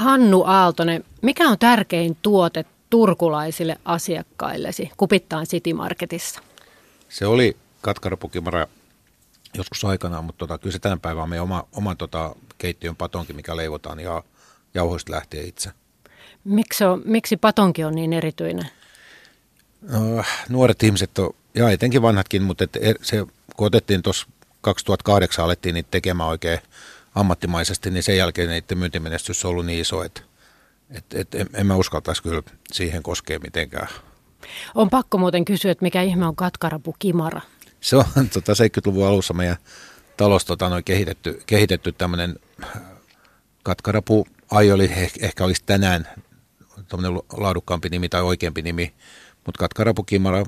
Hannu Aaltonen, mikä on tärkein tuote turkulaisille asiakkaillesi Kupittaan City Marketissa? Se oli katkarapukimara joskus aikanaan, mutta tota, kyllä se tämän päivän on meidän oma, oma tota, keittiön patonki, mikä leivotaan ja jauhoista lähtee itse. Miksi, on, miksi patonki on niin erityinen? No, nuoret ihmiset on, ja etenkin vanhatkin, mutta et er, se, kun otettiin tuossa 2008 alettiin niitä tekemään oikein ammattimaisesti, niin sen jälkeen niiden myyntimenestys on ollut niin iso, että et, et, en, en mä uskaltaisi kyllä siihen koskea mitenkään. On pakko muuten kysyä, että mikä ihme on katkarapu kimara? Se on tota, 70-luvun alussa meidän talossa tota, noin kehitetty, kehitetty tämmöinen katkarapu aioli, ehkä olisi tänään tämmöinen laadukkaampi nimi tai oikeampi nimi, mutta katkarapu kimara,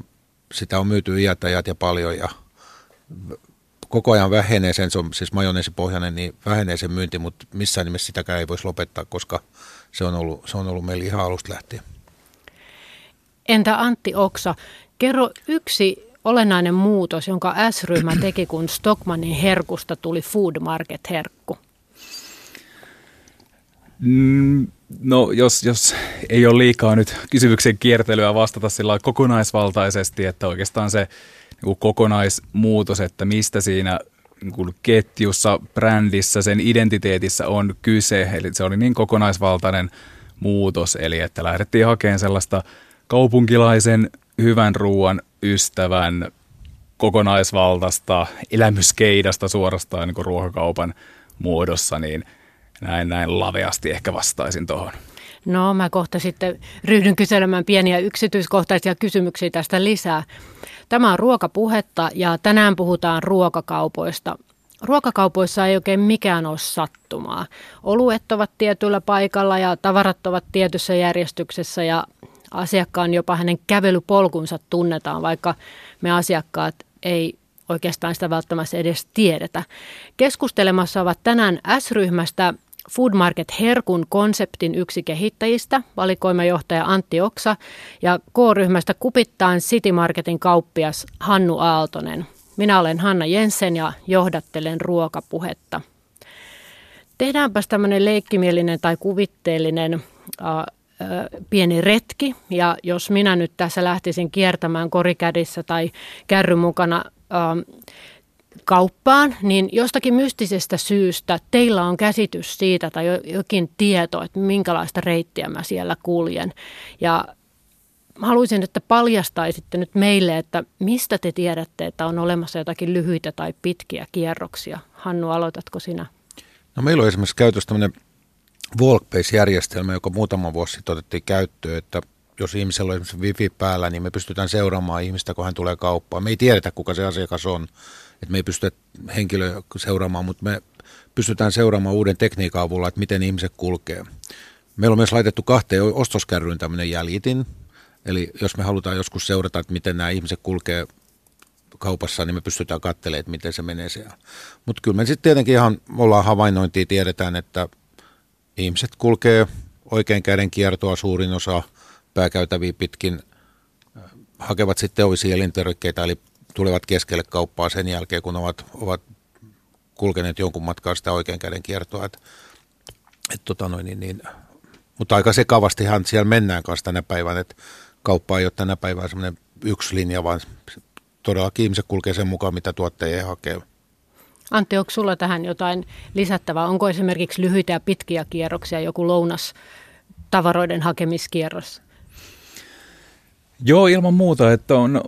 sitä on myyty iät ja paljon ja koko ajan vähenee sen, se on siis majoneesipohjainen, niin vähenee sen myynti, mutta missään nimessä sitäkään ei voisi lopettaa, koska se on ollut, se on ollut meillä ihan alusta lähtien. Entä Antti Oksa, kerro yksi olennainen muutos, jonka S-ryhmä teki, kun Stockmanin herkusta tuli Food Market-herkku? Mm, no jos, jos ei ole liikaa nyt kysymyksen kiertelyä vastata sillä kokonaisvaltaisesti, että oikeastaan se niin kokonaismuutos, että mistä siinä niin ketjussa, brändissä, sen identiteetissä on kyse. Eli se oli niin kokonaisvaltainen muutos, eli että lähdettiin hakemaan sellaista kaupunkilaisen hyvän ruoan ystävän kokonaisvaltaista elämyskeidasta suorastaan niin ruokakaupan muodossa, niin näin, näin laveasti ehkä vastaisin tuohon. No mä kohta sitten ryhdyn kyselemään pieniä yksityiskohtaisia kysymyksiä tästä lisää. Tämä on ruokapuhetta ja tänään puhutaan ruokakaupoista. Ruokakaupoissa ei oikein mikään ole sattumaa. Oluet ovat tietyllä paikalla ja tavarat ovat tietyssä järjestyksessä ja asiakkaan jopa hänen kävelypolkunsa tunnetaan, vaikka me asiakkaat ei oikeastaan sitä välttämättä edes tiedetä. Keskustelemassa ovat tänään S-ryhmästä Food Market Herkun konseptin yksi kehittäjistä, valikoimajohtaja Antti Oksa ja K-ryhmästä Kupittaan City Marketin kauppias Hannu Aaltonen. Minä olen Hanna Jensen ja johdattelen ruokapuhetta. Tehdäänpäs tämmöinen leikkimielinen tai kuvitteellinen äh, pieni retki. Ja jos minä nyt tässä lähtisin kiertämään korikädissä tai kärry mukana äh, kauppaan, niin jostakin mystisestä syystä teillä on käsitys siitä tai jokin tieto, että minkälaista reittiä mä siellä kuljen. Ja haluaisin, että paljastaisitte nyt meille, että mistä te tiedätte, että on olemassa jotakin lyhyitä tai pitkiä kierroksia. Hannu, aloitatko sinä? No meillä on esimerkiksi käytössä tämmöinen Walkbase-järjestelmä, joka muutama vuosi sitten otettiin käyttöön, että jos ihmisellä on esimerkiksi wifi päällä, niin me pystytään seuraamaan ihmistä, kun hän tulee kauppaan. Me ei tiedetä, kuka se asiakas on, että me ei pystytä henkilöä seuraamaan, mutta me pystytään seuraamaan uuden tekniikan avulla, että miten ihmiset kulkee. Meillä on myös laitettu kahteen ostoskärryyn tämmöinen jäljitin, eli jos me halutaan joskus seurata, että miten nämä ihmiset kulkee kaupassa, niin me pystytään katselemaan, että miten se menee siellä. Mutta kyllä me sitten tietenkin ihan ollaan havainnointia, tiedetään, että ihmiset kulkee oikein käden kiertoa suurin osa pääkäytäviä pitkin, hakevat sitten ovisia elintarvikkeita, eli tulevat keskelle kauppaa sen jälkeen, kun ovat, ovat kulkeneet jonkun matkaa sitä oikean käden kiertoa. Et, et tota noin, niin, niin, mutta aika sekavastihan siellä mennään kanssa tänä päivänä, että kauppa ei ole tänä päivänä semmoinen yksi linja, vaan todellakin ihmiset kulkee sen mukaan, mitä tuotteja hakee. Antti, onko sulla tähän jotain lisättävää? Onko esimerkiksi lyhyitä ja pitkiä kierroksia, joku lounas tavaroiden hakemiskierros? Joo, ilman muuta. Että on,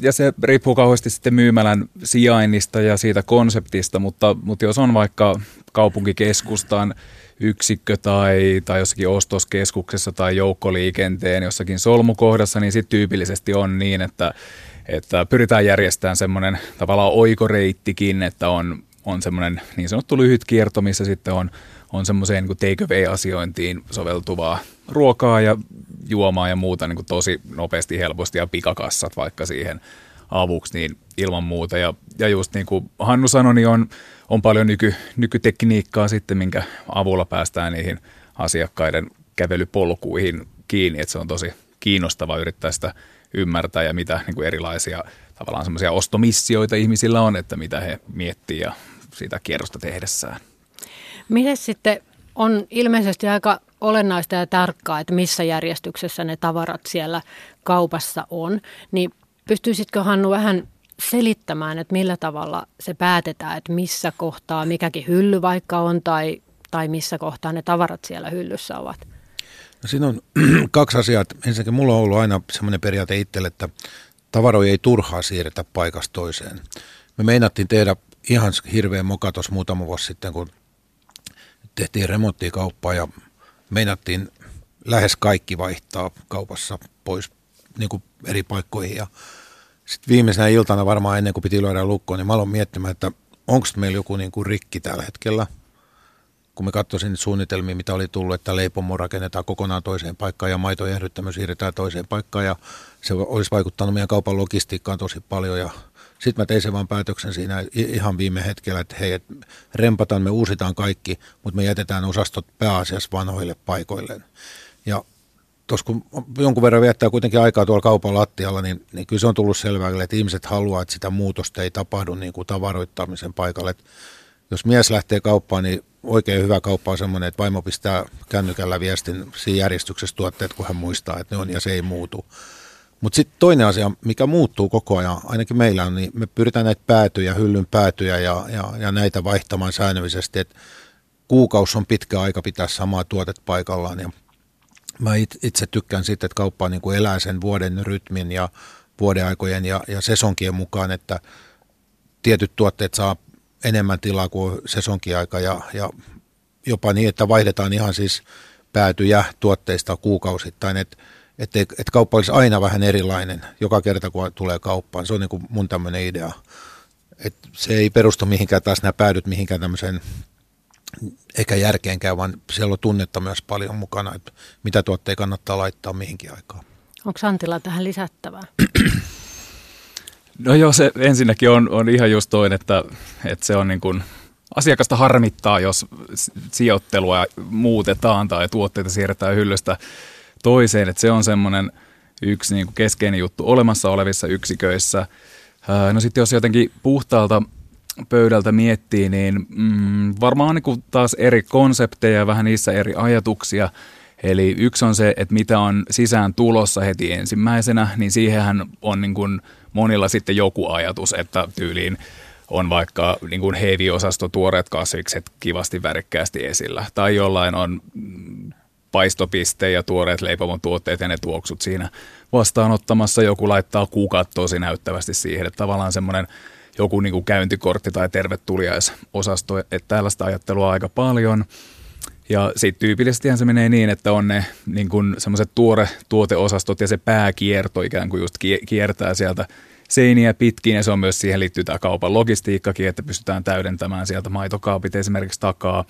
ja se riippuu kauheasti sitten myymälän sijainnista ja siitä konseptista, mutta, mutta jos on vaikka kaupunkikeskustan yksikkö tai, tai jossakin ostoskeskuksessa tai joukkoliikenteen jossakin solmukohdassa, niin sitten tyypillisesti on niin, että, että pyritään järjestämään semmoinen tavallaan oikoreittikin, että on, on semmoinen niin sanottu lyhyt kierto, missä sitten on, on semmoiseen niin take away-asiointiin soveltuvaa ruokaa ja juomaa ja muuta niin kuin tosi nopeasti, helposti ja pikakassat vaikka siihen avuksi, niin ilman muuta. Ja, ja just niin kuin Hannu sanoi, niin on, on paljon nyky, nykytekniikkaa sitten, minkä avulla päästään niihin asiakkaiden kävelypolkuihin kiinni, että se on tosi kiinnostava yrittää sitä ymmärtää ja mitä niin kuin erilaisia tavallaan semmoisia ostomissioita ihmisillä on, että mitä he miettii ja sitä kierrosta tehdessään. Miten sitten on ilmeisesti aika olennaista ja tarkkaa, että missä järjestyksessä ne tavarat siellä kaupassa on, niin pystyisitkö Hannu vähän selittämään, että millä tavalla se päätetään, että missä kohtaa mikäkin hylly vaikka on tai, tai missä kohtaa ne tavarat siellä hyllyssä ovat? No siinä on kaksi asiaa. Ensinnäkin mulla on ollut aina semmoinen periaate itselle, että tavaroja ei turhaa siirretä paikasta toiseen. Me meinattiin tehdä ihan hirveän mokatos muutama vuosi sitten, kun tehtiin remonttikauppaa ja meinattiin lähes kaikki vaihtaa kaupassa pois niin kuin eri paikkoihin. Ja sitten viimeisenä iltana varmaan ennen kuin piti lyödä lukkoon, niin mä aloin miettimään, että onko meillä joku niin kuin rikki tällä hetkellä. Kun me katsoisin suunnitelmia, mitä oli tullut, että leipomo rakennetaan kokonaan toiseen paikkaan ja maitojen siirretään toiseen paikkaan ja se olisi vaikuttanut meidän kaupan logistiikkaan tosi paljon ja sitten mä tein sen vaan päätöksen siinä ihan viime hetkellä, että hei, et rempataan, me uusitaan kaikki, mutta me jätetään osastot pääasiassa vanhoille paikoilleen. Ja tuossa kun jonkun verran viettää kuitenkin aikaa tuolla kaupan lattialla, niin, niin kyllä se on tullut selvää, että ihmiset haluaa, että sitä muutosta ei tapahdu niin kuin tavaroittamisen paikalle. Että jos mies lähtee kauppaan, niin oikein hyvä kauppa on semmoinen, että vaimo pistää kännykällä viestin siinä järjestyksessä tuotteet, kun hän muistaa, että ne on ja se ei muutu. Mutta sitten toinen asia, mikä muuttuu koko ajan, ainakin meillä on, niin me pyritään näitä päätyjä, hyllyn päätyjä ja, ja, ja näitä vaihtamaan säännöllisesti, että kuukausi on pitkä aika pitää samaa tuotet paikallaan. Ja mä itse tykkään siitä, että kauppa niin kuin elää sen vuoden rytmin ja vuodeaikojen ja, ja sesonkien mukaan, että tietyt tuotteet saa enemmän tilaa kuin sesonkiaika ja, ja jopa niin, että vaihdetaan ihan siis päätyjä tuotteista kuukausittain, että että, että kauppa olisi aina vähän erilainen joka kerta, kun tulee kauppaan. Se on niin kuin mun tämmöinen idea. Että se ei perustu mihinkään taas nämä päädyt mihinkään tämmöiseen eikä järkeenkään, vaan siellä on tunnetta myös paljon mukana, että mitä tuotteita kannattaa laittaa mihinkin aikaan. Onko Santilla tähän lisättävää? No joo, se ensinnäkin on, on ihan just toinen, että, että se on niin kuin, asiakasta harmittaa, jos sijoittelua muutetaan tai tuotteita siirretään hyllystä toiseen, että se on semmoinen yksi niin kuin keskeinen juttu olemassa olevissa yksiköissä. No sitten jos jotenkin puhtaalta pöydältä miettii, niin mm, varmaan niin kuin taas eri konsepteja ja vähän niissä eri ajatuksia. Eli yksi on se, että mitä on sisään tulossa heti ensimmäisenä, niin siihenhän on niin kuin monilla sitten joku ajatus, että tyyliin on vaikka niin kuin heavy-osasto tuoreet kasvikset kivasti värikkäästi esillä. Tai jollain on paistopiste ja tuoreet leipomon tuotteet ja ne tuoksut siinä vastaanottamassa. Joku laittaa kukat tosi näyttävästi siihen, että tavallaan semmoinen joku niin kuin käyntikortti tai tervetuliaisosasto, että tällaista ajattelua aika paljon. Ja sitten tyypillisesti se menee niin, että on ne niin semmoiset tuore tuoteosastot ja se pääkierto ikään kuin just kiertää sieltä seiniä pitkin ja se on myös siihen liittyy tämä kaupan logistiikkakin, että pystytään täydentämään sieltä maitokaapit esimerkiksi takaa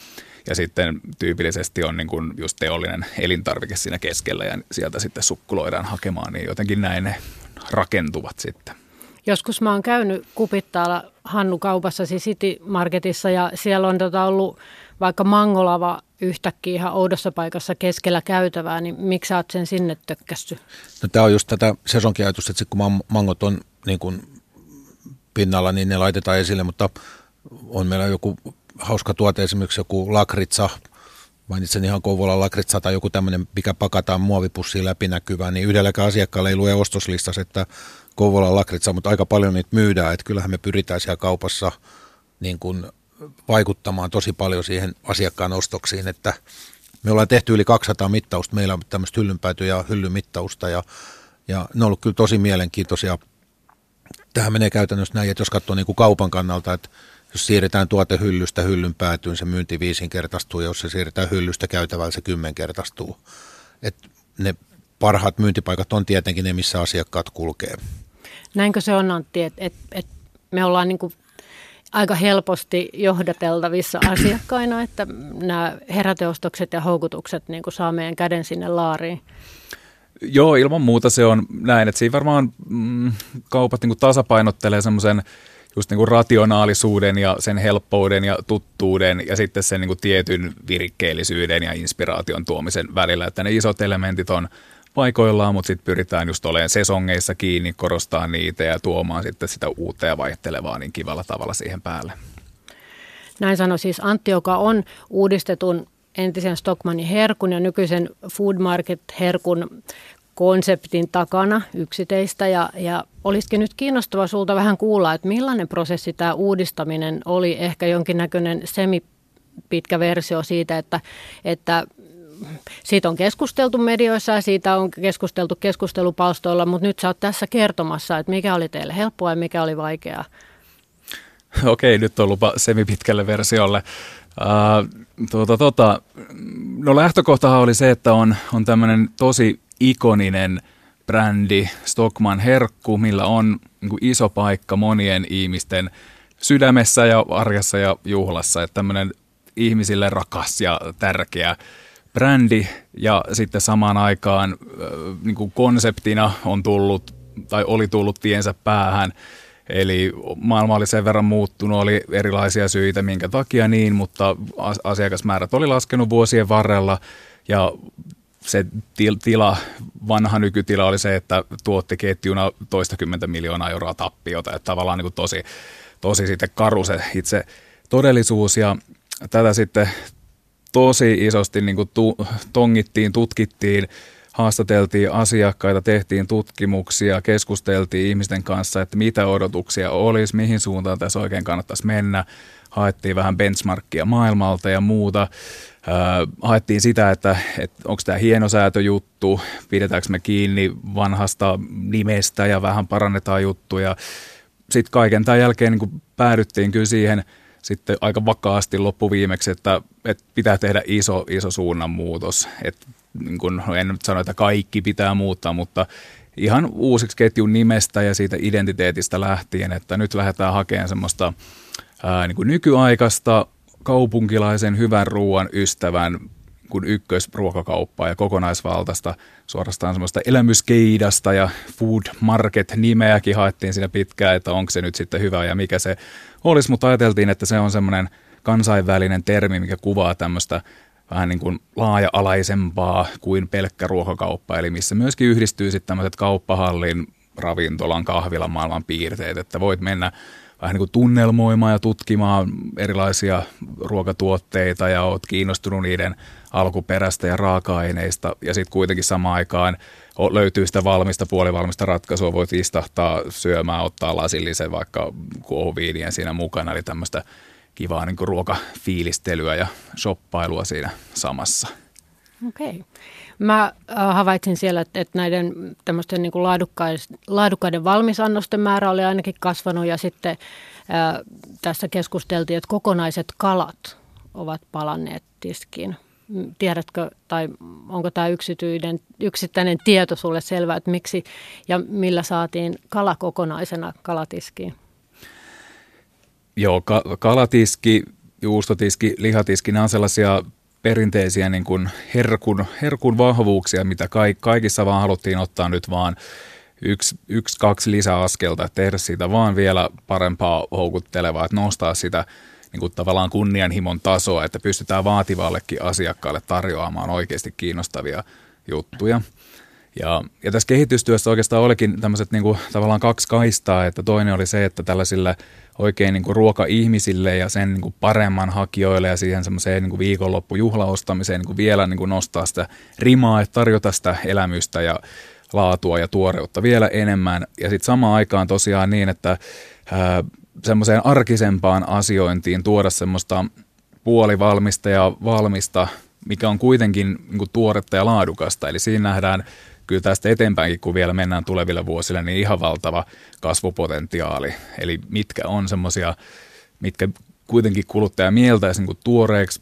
ja sitten tyypillisesti on niin kuin just teollinen elintarvike siinä keskellä ja sieltä sitten sukkuloidaan hakemaan, niin jotenkin näin ne rakentuvat sitten. Joskus mä oon käynyt kupittaalla Hannu kaupassa, siis City Marketissa ja siellä on tota ollut vaikka mangolava yhtäkkiä ihan oudossa paikassa keskellä käytävää, niin miksi sä oot sen sinne tökkästy? No tämä on just tätä sesonkiajatusta, että kun mangot on niin kuin pinnalla, niin ne laitetaan esille, mutta on meillä joku hauska tuote, esimerkiksi joku lakritsa, mainitsen ihan Kouvolan lakritsa tai joku tämmöinen, mikä pakataan muovipussiin läpinäkyvään, niin yhdelläkään asiakkaalla ei lue ostoslistassa, että Kouvolan lakritsa, mutta aika paljon niitä myydään, että kyllähän me pyritään siellä kaupassa niin kuin vaikuttamaan tosi paljon siihen asiakkaan ostoksiin, että me ollaan tehty yli 200 mittausta, meillä on tämmöistä hyllynpäätyä ja hyllymittausta ja, ja ne on ollut kyllä tosi mielenkiintoisia. Tähän menee käytännössä näin, että jos katsoo niin kuin kaupan kannalta, että jos siirretään tuotehyllystä hyllyn päätyyn, se myynti viisinkertaistuu, ja jos se siirretään hyllystä käytävällä, se kymmenkertaistuu. Et ne parhaat myyntipaikat on tietenkin ne, missä asiakkaat kulkee. Näinkö se on, Antti, että et, et me ollaan niin aika helposti johdateltavissa asiakkaina, että nämä heräteostokset ja houkutukset niin saa meidän käden sinne laariin? Joo, ilman muuta se on näin, että siinä varmaan mm, kaupat niin tasapainottelee semmoisen – just niin kuin rationaalisuuden ja sen helppouden ja tuttuuden ja sitten sen niin kuin tietyn virikkeellisyyden ja inspiraation tuomisen välillä, että ne isot elementit on paikoillaan, mutta sitten pyritään just olemaan sesongeissa kiinni, korostaa niitä ja tuomaan sitten sitä uutta ja vaihtelevaa niin kivalla tavalla siihen päälle. Näin sanoi siis Antti, joka on uudistetun entisen Stockmannin herkun ja nykyisen Food Market herkun konseptin takana yksi teistä ja, ja olisikin nyt kiinnostava sulta vähän kuulla, että millainen prosessi tämä uudistaminen oli, ehkä jonkinnäköinen semipitkä versio siitä, että, että siitä on keskusteltu medioissa ja siitä on keskusteltu keskustelupalstoilla, mutta nyt sä oot tässä kertomassa, että mikä oli teille helppoa ja mikä oli vaikeaa. Okei, nyt on lupa semipitkälle versiolle. Uh, tuota, tuota, no lähtökohtahan oli se, että on, on tämmöinen tosi ikoninen brändi, Stockman Herkku, millä on niin iso paikka monien ihmisten sydämessä ja arjessa ja juhlassa. Että tämmöinen ihmisille rakas ja tärkeä brändi ja sitten samaan aikaan niin kuin konseptina on tullut tai oli tullut tiensä päähän. Eli maailma oli sen verran muuttunut, oli erilaisia syitä, minkä takia niin, mutta asiakasmäärät oli laskenut vuosien varrella ja se tila, vanha nykytila oli se, että tuotti ketjuna toistakymmentä miljoonaa euroa tappiota, että tavallaan niin kuin tosi, tosi sitten karu se itse todellisuus ja tätä sitten tosi isosti niin kuin tu, tongittiin, tutkittiin, haastateltiin asiakkaita, tehtiin tutkimuksia, keskusteltiin ihmisten kanssa, että mitä odotuksia olisi, mihin suuntaan tässä oikein kannattaisi mennä, haettiin vähän benchmarkkia maailmalta ja muuta. Haettiin sitä, että, että onko tämä hienosäätöjuttu, pidetäänkö me kiinni vanhasta nimestä ja vähän parannetaan juttuja. Sitten kaiken tämän jälkeen niin päädyttiin kyllä siihen sitten aika vakaasti loppuviimeksi, että, että pitää tehdä iso, iso suunnanmuutos. Et, niin kun, en nyt sano, että kaikki pitää muuttaa, mutta ihan uusiksi ketjun nimestä ja siitä identiteetistä lähtien, että nyt lähdetään hakemaan semmoista ää, niin kuin nykyaikaista kaupunkilaisen hyvän ruoan ystävän kuin ykkösruokakauppaa ja kokonaisvaltaista suorastaan semmoista elämyskeidasta ja food market nimeäkin haettiin siinä pitkään, että onko se nyt sitten hyvä ja mikä se olisi, mutta ajateltiin, että se on semmoinen kansainvälinen termi, mikä kuvaa tämmöistä vähän niin kuin laaja-alaisempaa kuin pelkkä ruokakauppa, eli missä myöskin yhdistyy sitten tämmöiset kauppahallin, ravintolan, kahvilan maailman piirteet, että voit mennä vähän niin kuin tunnelmoimaan ja tutkimaan erilaisia ruokatuotteita ja oot kiinnostunut niiden alkuperästä ja raaka-aineista ja sitten kuitenkin samaan aikaan löytyy sitä valmista, puolivalmista ratkaisua, voit istahtaa syömään, ottaa lasillisen vaikka kuohuviinien siinä mukana, eli tämmöistä kivaa niin kuin ruokafiilistelyä ja shoppailua siinä samassa. Okei. Okay. Mä äh, havaitsin siellä, että, että näiden tämmöisten niin laadukkaiden valmisannosten määrä oli ainakin kasvanut ja sitten ää, äh, tässä keskusteltiin, että kokonaiset kalat ovat palanneet tiskiin. Tiedätkö tai onko tämä yksityinen, yksittäinen tieto sulle selvä, että miksi ja millä saatiin kala kokonaisena kalatiskiin? Joo, ka- kalatiski, juustotiski, lihatiski, nämä on sellaisia perinteisiä niin kuin herkun, herkun vahvuuksia, mitä kaikissa vaan haluttiin ottaa nyt vaan yksi, yksi kaksi lisäaskelta, tehdä siitä vaan vielä parempaa houkuttelevaa, että nostaa sitä niin kuin tavallaan kunnianhimon tasoa, että pystytään vaativallekin asiakkaalle tarjoamaan oikeasti kiinnostavia juttuja. Ja, ja tässä kehitystyössä oikeastaan olikin tämmöiset niin kuin, tavallaan kaksi kaistaa, että toinen oli se, että tällaisille oikein niin kuin ruoka-ihmisille ja sen niin kuin paremman hakijoille ja siihen semmoiseen niin viikonloppujuhlaostamiseen niin kuin vielä niin kuin nostaa sitä rimaa, että tarjota sitä elämystä ja laatua ja tuoreutta vielä enemmän. Ja sitten samaan aikaan tosiaan niin, että ää, semmoiseen arkisempaan asiointiin tuoda semmoista puolivalmista ja valmista, mikä on kuitenkin niin kuin tuoretta ja laadukasta. Eli siinä nähdään kyllä tästä eteenpäinkin, kun vielä mennään tuleville vuosille, niin ihan valtava kasvupotentiaali. Eli mitkä on semmoisia, mitkä kuitenkin kuluttaja mieltäisi niin tuoreeksi,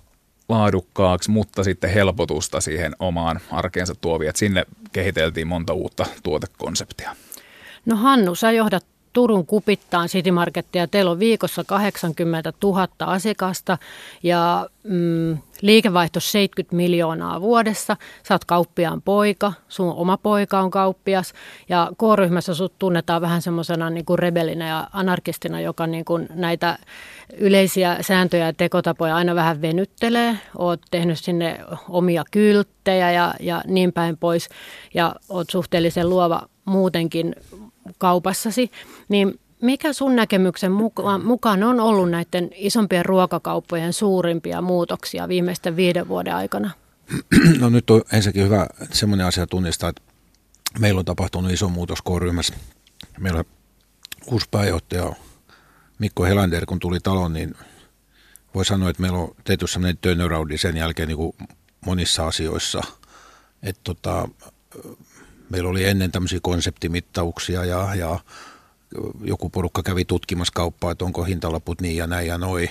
laadukkaaksi, mutta sitten helpotusta siihen omaan arkeensa tuovia. sinne kehiteltiin monta uutta tuotekonseptia. No Hannu, sä johdat Turun kupittaan City Markettia. Teillä on viikossa 80 000 asiakasta ja mm, liikevaihto 70 miljoonaa vuodessa. Sä oot kauppiaan poika, sun oma poika on kauppias ja K-ryhmässä sut tunnetaan vähän semmoisena niin kuin rebelinä ja anarkistina, joka niin kuin näitä yleisiä sääntöjä ja tekotapoja aina vähän venyttelee. Oot tehnyt sinne omia kylttejä ja, ja niin päin pois ja oot suhteellisen luova muutenkin kaupassasi, niin Mikä sun näkemyksen mukaan, mukaan on ollut näiden isompien ruokakauppojen suurimpia muutoksia viimeisten viiden vuoden aikana? No nyt on ensinnäkin hyvä semmoinen asia tunnistaa, että meillä on tapahtunut iso muutos K-ryhmässä. Meillä uusi pääjohtaja Mikko Helander, kun tuli taloon, niin voi sanoa, että meillä on tehty sellainen turnaroundi sen jälkeen niin kuin monissa asioissa. Että tota, meillä oli ennen tämmöisiä konseptimittauksia ja, ja joku porukka kävi tutkimassa kauppaa, että onko hintalaput niin ja näin ja noin.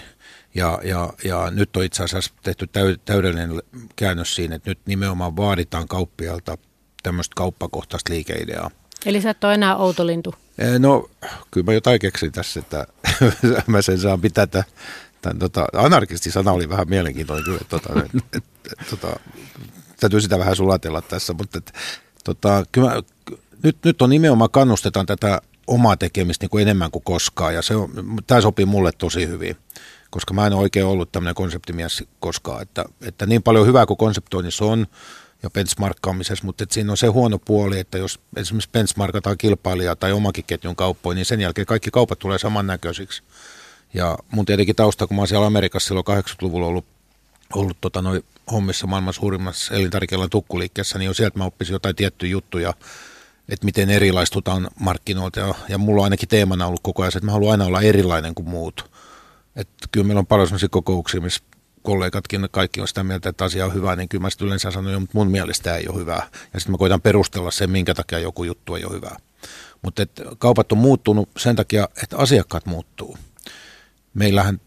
Ja, ja, ja nyt on itse asiassa tehty täydellinen käännös siinä, että nyt nimenomaan vaaditaan kauppialta tämmöistä kauppakohtaista liikeideaa. Eli sä et ole enää outolintu? No, kyllä mä jotain keksin tässä, että mä sen saan pitää tämän, tämän tota, anarkisti-sana oli vähän mielenkiintoinen kyllä, tota, et, et, et, tota, täytyy sitä vähän sulatella tässä, mutta et, tota, kyllä mä, nyt, nyt on nimenomaan kannustetaan tätä omaa tekemistä niin kuin enemmän kuin koskaan. Ja se on, tämä sopii mulle tosi hyvin koska mä en ole oikein ollut tämmöinen konseptimies koskaan, että, että niin paljon hyvää kuin konseptoinnissa on ja benchmarkkaamisessa, mutta että siinä on se huono puoli, että jos esimerkiksi benchmarkataan kilpailijaa tai omakin ketjun kauppoja, niin sen jälkeen kaikki kaupat tulee samannäköisiksi. Ja mun tietenkin tausta, kun mä oon siellä Amerikassa silloin 80-luvulla ollut, ollut tota, noi hommissa maailman suurimmassa elintarikealan tukkuliikkeessä, niin jo sieltä mä oppisin jotain tiettyjä juttuja, että miten erilaistutaan markkinoilta. Ja, ja mulla on ainakin teemana ollut koko ajan että mä haluan aina olla erilainen kuin muut. Että kyllä meillä on paljon sellaisia kokouksia, missä kollegatkin kaikki on sitä mieltä, että asia on hyvä, niin kyllä mä yleensä sanon, että mun mielestä ei ole hyvää. Ja sitten mä koitan perustella sen, minkä takia joku juttu ei ole hyvää. Mutta kaupat on muuttunut sen takia, että asiakkaat muuttuu. Meillähän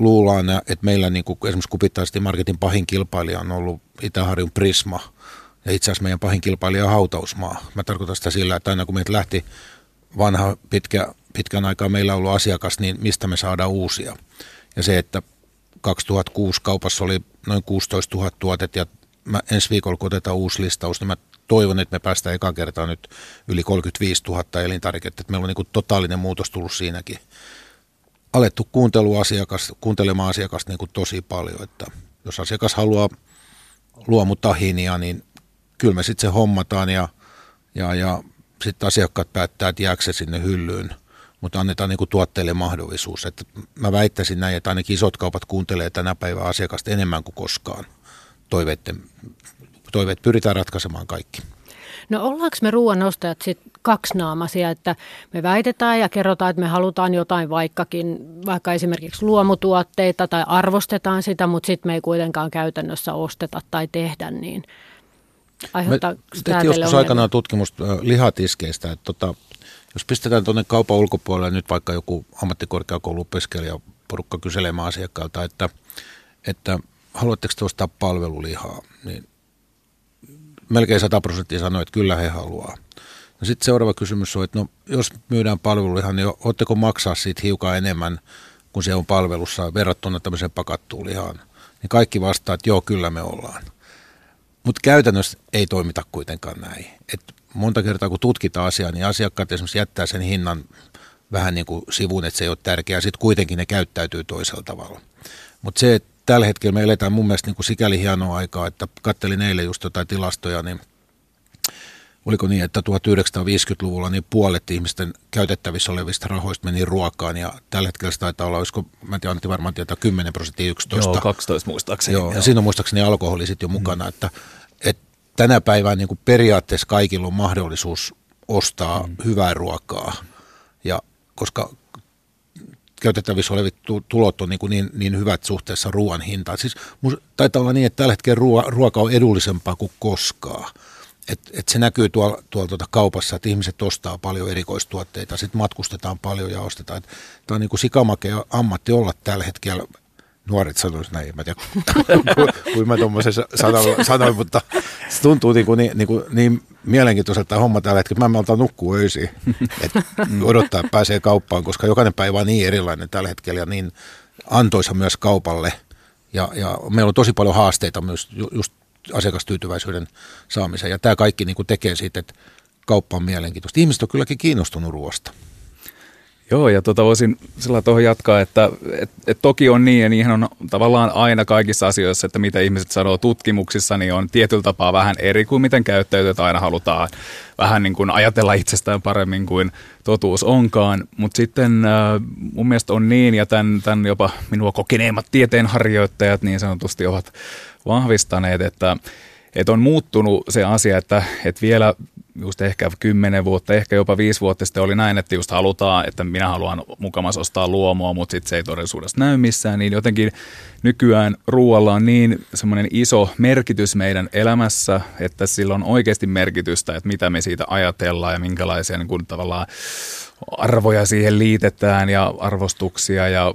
luullaan, että meillä niin kuin esimerkiksi kupittaisesti marketin pahin kilpailija on ollut Itä-Harjun Prisma. Ja itse asiassa meidän pahin kilpailija on Hautausmaa. Mä tarkoitan sitä sillä, että aina kun meitä lähti vanha pitkä, pitkän aikaa meillä ollut asiakas, niin mistä me saadaan uusia. Ja se, että 2006 kaupassa oli noin 16 000 tuotet ja mä ensi viikolla kun otetaan uusi listaus, niin mä toivon, että me päästään eka kertaa nyt yli 35 000 elintarviketta. Että meillä on niin totaalinen muutos tullut siinäkin. Alettu kuunteluasiakas, kuuntelemaan asiakasta niin tosi paljon, että jos asiakas haluaa luomutahinia, niin kyllä me sitten se hommataan ja, ja, ja sitten asiakkaat päättää, että jääkö se sinne hyllyyn – mutta annetaan niin kuin tuotteille mahdollisuus. Että mä väittäisin näin, että ainakin isot kaupat kuuntelee tänä päivänä asiakasta enemmän kuin koskaan. Toiveiden, toiveet pyritään ratkaisemaan kaikki. No ollaanko me ruoan ostajat sitten kaksinaamaisia, että me väitetään ja kerrotaan, että me halutaan jotain vaikkakin, vaikka esimerkiksi luomutuotteita tai arvostetaan sitä, mutta sitten me ei kuitenkaan käytännössä osteta tai tehdä niin. Aiheuttaa tehtiin joskus aikanaan tutkimusta lihatiskeistä, että tota, jos pistetään tuonne kaupan ulkopuolelle nyt vaikka joku ammattikorkeakouluopiskelija porukka kyselemään asiakkaalta, että, että haluatteko te ostaa palvelulihaa, niin melkein 100 prosenttia sanoo, että kyllä he haluaa. No sitten seuraava kysymys on, että no, jos myydään palvelulihaa, niin oletteko maksaa siitä hiukan enemmän, kun se on palvelussa verrattuna tämmöiseen pakattuun lihaan? Niin kaikki vastaa, että joo, kyllä me ollaan. Mutta käytännössä ei toimita kuitenkaan näin. Et monta kertaa kun tutkitaan asiaa, niin asiakkaat esimerkiksi jättää sen hinnan vähän niin kuin sivuun, että se ei ole tärkeää. Sitten kuitenkin ne käyttäytyy toisella tavalla. Mutta se, että tällä hetkellä me eletään mun mielestä niin kuin sikäli hienoa aikaa, että kattelin eilen just jotain tilastoja, niin oliko niin, että 1950-luvulla niin puolet ihmisten käytettävissä olevista rahoista meni ruokaan ja tällä hetkellä se taitaa olla, olisiko, mä en tiedä, Antti varmaan tietää 10 prosenttia 11. Joo, 12 muistaakseni. Joo, joo. ja siinä on muistaakseni alkoholi sitten jo mukana, mm. että, että tänä päivänä niin kuin periaatteessa kaikilla on mahdollisuus ostaa mm. hyvää ruokaa, ja koska käytettävissä olevat tulot on niin, kuin niin, niin hyvät suhteessa ruoan hintaan. Siis taitaa olla niin, että tällä hetkellä ruoka, ruoka on edullisempaa kuin koskaan. Et, et se näkyy tuolla, tuolla tuota kaupassa, että ihmiset ostaa paljon erikoistuotteita, sitten matkustetaan paljon ja ostetaan. Tämä on niin kuin sikamakea ammatti olla tällä hetkellä nuoret sanoisivat näin, mä tiedä, kuin mä tuommoisen sanoin, sanoin, mutta se tuntuu niin, kuin, niin, niin, kuin, niin mielenkiintoiselta tämä homma tällä hetkellä. Mä en malta nukkua öisiin, että odottaa, että pääsee kauppaan, koska jokainen päivä on niin erilainen tällä hetkellä ja niin antoisa myös kaupalle. Ja, ja meillä on tosi paljon haasteita myös just asiakastyytyväisyyden saamiseen. Ja tämä kaikki niin kuin tekee siitä, että kauppa on mielenkiintoista. Ihmiset on kylläkin kiinnostunut ruoasta. Joo, ja tota voisin sillä tuohon jatkaa, että et, et toki on niin, ja niinhän on tavallaan aina kaikissa asioissa, että mitä ihmiset sanoo tutkimuksissa, niin on tietyllä tapaa vähän eri kuin miten käyttäytyy, aina halutaan vähän niin kuin ajatella itsestään paremmin kuin totuus onkaan. Mutta sitten äh, mun mielestä on niin, ja tämän, tämän jopa minua kokeneemmat tieteenharjoittajat niin sanotusti ovat vahvistaneet, että että on muuttunut se asia, että, että vielä just ehkä kymmenen vuotta, ehkä jopa viisi vuotta sitten oli näin, että just halutaan, että minä haluan mukamas ostaa luomua, mutta sitten se ei todellisuudessa näy missään, niin jotenkin nykyään ruoalla on niin semmoinen iso merkitys meidän elämässä, että sillä on oikeasti merkitystä, että mitä me siitä ajatellaan ja minkälaisia niin kuin tavallaan arvoja siihen liitetään ja arvostuksia ja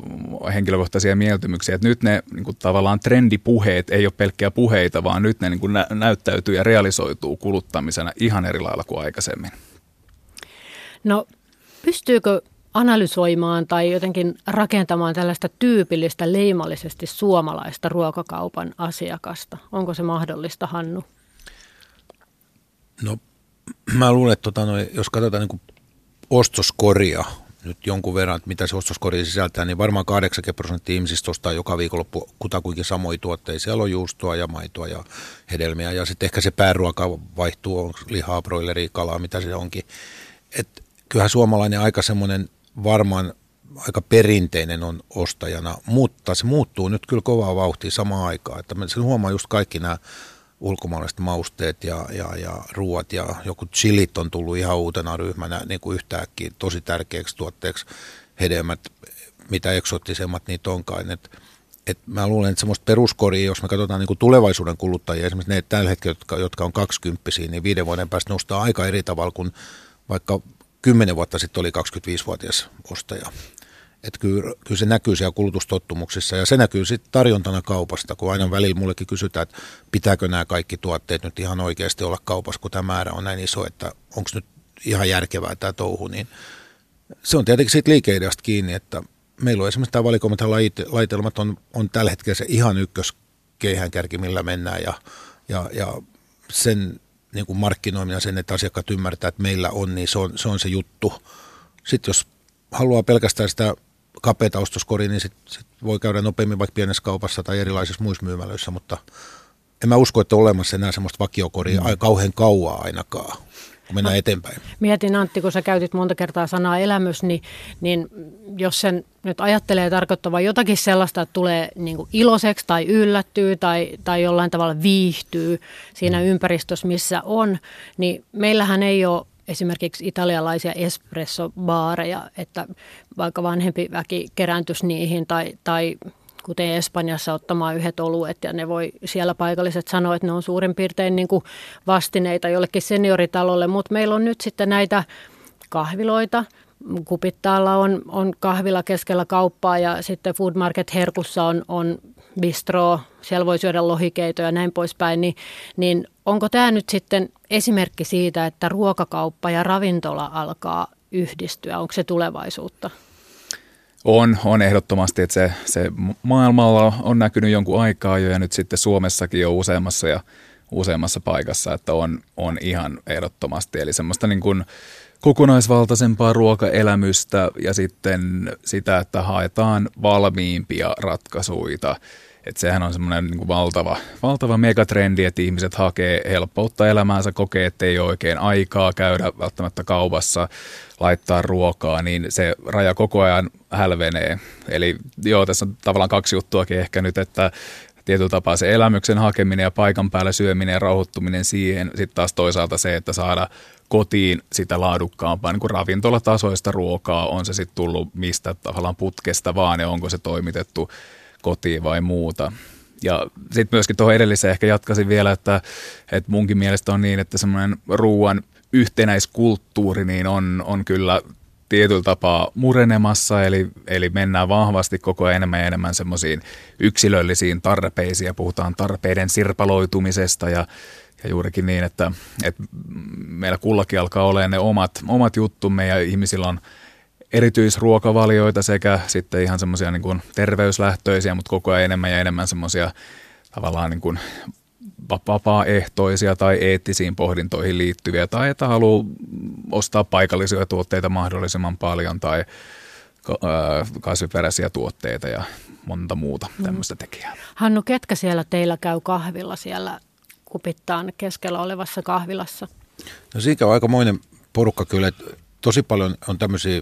henkilökohtaisia mieltymyksiä. Et nyt ne niin kuin tavallaan trendipuheet ei ole pelkkiä puheita, vaan nyt ne niin kuin nä- näyttäytyy ja realisoituu kuluttamisena ihan eri lailla kuin aikaisemmin. No pystyykö analysoimaan tai jotenkin rakentamaan tällaista tyypillistä leimallisesti suomalaista ruokakaupan asiakasta? Onko se mahdollista, Hannu? No mä luulen, että tota, no, jos katsotaan niin ostoskoria nyt jonkun verran, että mitä se ostoskori sisältää, niin varmaan 80 prosenttia ihmisistä ostaa joka viikonloppu kutakuinkin samoja tuotteita. Siellä on juustoa ja maitoa ja hedelmiä ja sitten ehkä se pääruoka vaihtuu, on lihaa, broileria, kalaa, mitä se onkin. Et kyllähän suomalainen aika semmoinen varmaan aika perinteinen on ostajana, mutta se muuttuu nyt kyllä kovaa vauhtia samaan aikaan. Että sen huomaa just kaikki nämä ulkomaalaiset mausteet ja, ja, ja ruuat ja joku chilit on tullut ihan uutena ryhmänä niin kuin yhtäkkiä tosi tärkeäksi tuotteeksi hedelmät, mitä eksoottisemmat niitä onkaan. Et, et mä luulen, että semmoista peruskoria, jos me katsotaan niin kuin tulevaisuuden kuluttajia, esimerkiksi ne tällä hetkellä, jotka, jotka on 20 niin viiden vuoden päästä nostaa aika eri tavalla kuin vaikka kymmenen vuotta sitten oli 25-vuotias ostaja. Että kyllä, kyllä se näkyy siellä kulutustottumuksissa ja se näkyy sitten tarjontana kaupasta, kun aina välillä mullekin kysytään, että pitääkö nämä kaikki tuotteet nyt ihan oikeasti olla kaupassa, kun tämä määrä on näin iso, että onko nyt ihan järkevää tämä touhu, niin se on tietenkin siitä liikeideasta kiinni, että meillä on esimerkiksi tämä valikoimathan laitelmat on, on tällä hetkellä se ihan ykköskeihänkärki, millä mennään ja, ja, ja sen niin kuin markkinoiminen sen, että asiakkaat ymmärtää, että meillä on, niin se on se, on se juttu. Sitten jos haluaa pelkästään sitä kapeata ostoskoria, niin sit, sit voi käydä nopeammin vaikka pienessä kaupassa tai erilaisissa muissa myymälöissä, mutta en mä usko, että on olemassa enää semmoista vakiokoria mm. kauhean kauaa ainakaan kun mennään no, eteenpäin. Mietin Antti, kun sä käytit monta kertaa sanaa elämys, niin, niin jos sen nyt ajattelee tarkoittavan jotakin sellaista, että tulee niin kuin iloiseksi tai yllättyy tai, tai jollain tavalla viihtyy siinä mm. ympäristössä, missä on, niin meillähän ei ole esimerkiksi italialaisia espressobaareja, että vaikka vanhempi väki kerääntyisi niihin tai, tai kuten Espanjassa ottamaan yhdet oluet ja ne voi siellä paikalliset sanoa, että ne on suurin piirtein niin kuin vastineita jollekin senioritalolle, mutta meillä on nyt sitten näitä kahviloita, Kupittaalla on, on kahvila keskellä kauppaa ja sitten Food Market Herkussa on, on bistro, siellä voi syödä lohikeitoja ja näin poispäin, niin, niin onko tämä nyt sitten esimerkki siitä, että ruokakauppa ja ravintola alkaa yhdistyä? Onko se tulevaisuutta? On, on ehdottomasti, että se, se maailmalla on näkynyt jonkun aikaa jo ja nyt sitten Suomessakin jo useammassa ja useammassa paikassa, että on, on ihan ehdottomasti. Eli semmoista niin kuin kokonaisvaltaisempaa ruokaelämystä ja sitten sitä, että haetaan valmiimpia ratkaisuja että sehän on semmoinen niin valtava, valtava megatrendi, että ihmiset hakee helppoutta elämäänsä, kokee, että ei ole oikein aikaa käydä välttämättä kaupassa, laittaa ruokaa, niin se raja koko ajan hälvenee. Eli joo, tässä on tavallaan kaksi juttuakin ehkä nyt, että tietyllä tapaa se elämyksen hakeminen ja paikan päällä syöminen ja rauhoittuminen siihen, sitten taas toisaalta se, että saada kotiin sitä laadukkaampaa niin kuin ravintolatasoista ruokaa, on se sitten tullut mistä tavallaan putkesta vaan ja onko se toimitettu kotiin vai muuta. Ja sitten myöskin tuohon edelliseen ehkä jatkaisin vielä, että, että munkin mielestä on niin, että semmoinen ruoan yhtenäiskulttuuri niin on, on kyllä tietyllä tapaa murenemassa, eli, eli mennään vahvasti koko ajan enemmän ja enemmän semmoisiin yksilöllisiin tarpeisiin ja puhutaan tarpeiden sirpaloitumisesta ja, ja juurikin niin, että, että meillä kullakin alkaa olemaan ne omat, omat juttumme ja ihmisillä on – erityisruokavalioita sekä sitten ihan semmoisia niin terveyslähtöisiä, mutta koko ajan enemmän ja enemmän semmoisia tavallaan niin kuin vapaaehtoisia tai eettisiin pohdintoihin liittyviä tai että haluaa ostaa paikallisia tuotteita mahdollisimman paljon tai, kasviperäisiä tuotteita ja monta muuta mm. tämmöistä tekijää. Hannu, ketkä siellä teillä käy kahvilla siellä kupittaan keskellä olevassa kahvilassa? No siitä on aikamoinen porukka kyllä. Tosi paljon on tämmöisiä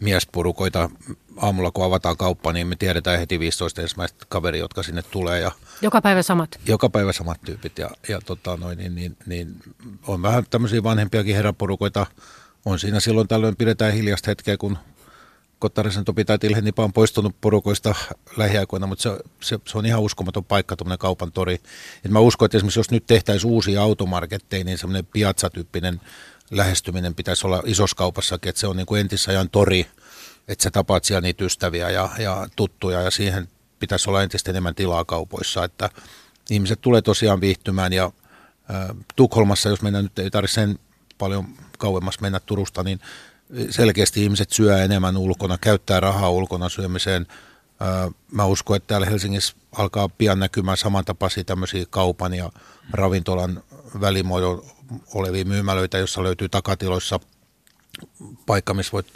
miesporukoita. Aamulla kun avataan kauppa, niin me tiedetään heti 15 ensimmäistä kaveri, jotka sinne tulee. Ja joka päivä samat? Joka päivä samat tyypit. Ja, ja tota noin, niin, niin, niin, on vähän tämmöisiä vanhempiakin herraporukoita. On siinä silloin tällöin pidetään hiljasta hetkeä, kun Kottarisen Topi tai Tilhenipa on poistunut porukoista lähiaikoina, mutta se, se, se on ihan uskomaton paikka, tuommoinen kaupan tori. Et mä uskon, että esimerkiksi jos nyt tehtäisiin uusia automarketteja, niin semmoinen piatsatyyppinen lähestyminen pitäisi olla isossa kaupassakin, että se on niin kuin entisajan tori, että sä tapaat siellä niitä ystäviä ja, ja tuttuja ja siihen pitäisi olla entistä enemmän tilaa kaupoissa, että ihmiset tulee tosiaan viihtymään ja äh, Tukholmassa, jos mennään nyt ei tarvitse sen paljon kauemmas mennä Turusta, niin selkeästi ihmiset syö enemmän ulkona, käyttää rahaa ulkona syömiseen. Mä uskon, että täällä Helsingissä alkaa pian näkymään samantapaisia tämmöisiä kaupan ja ravintolan välimuodon olevia myymälöitä, jossa löytyy takatiloissa paikka, missä voit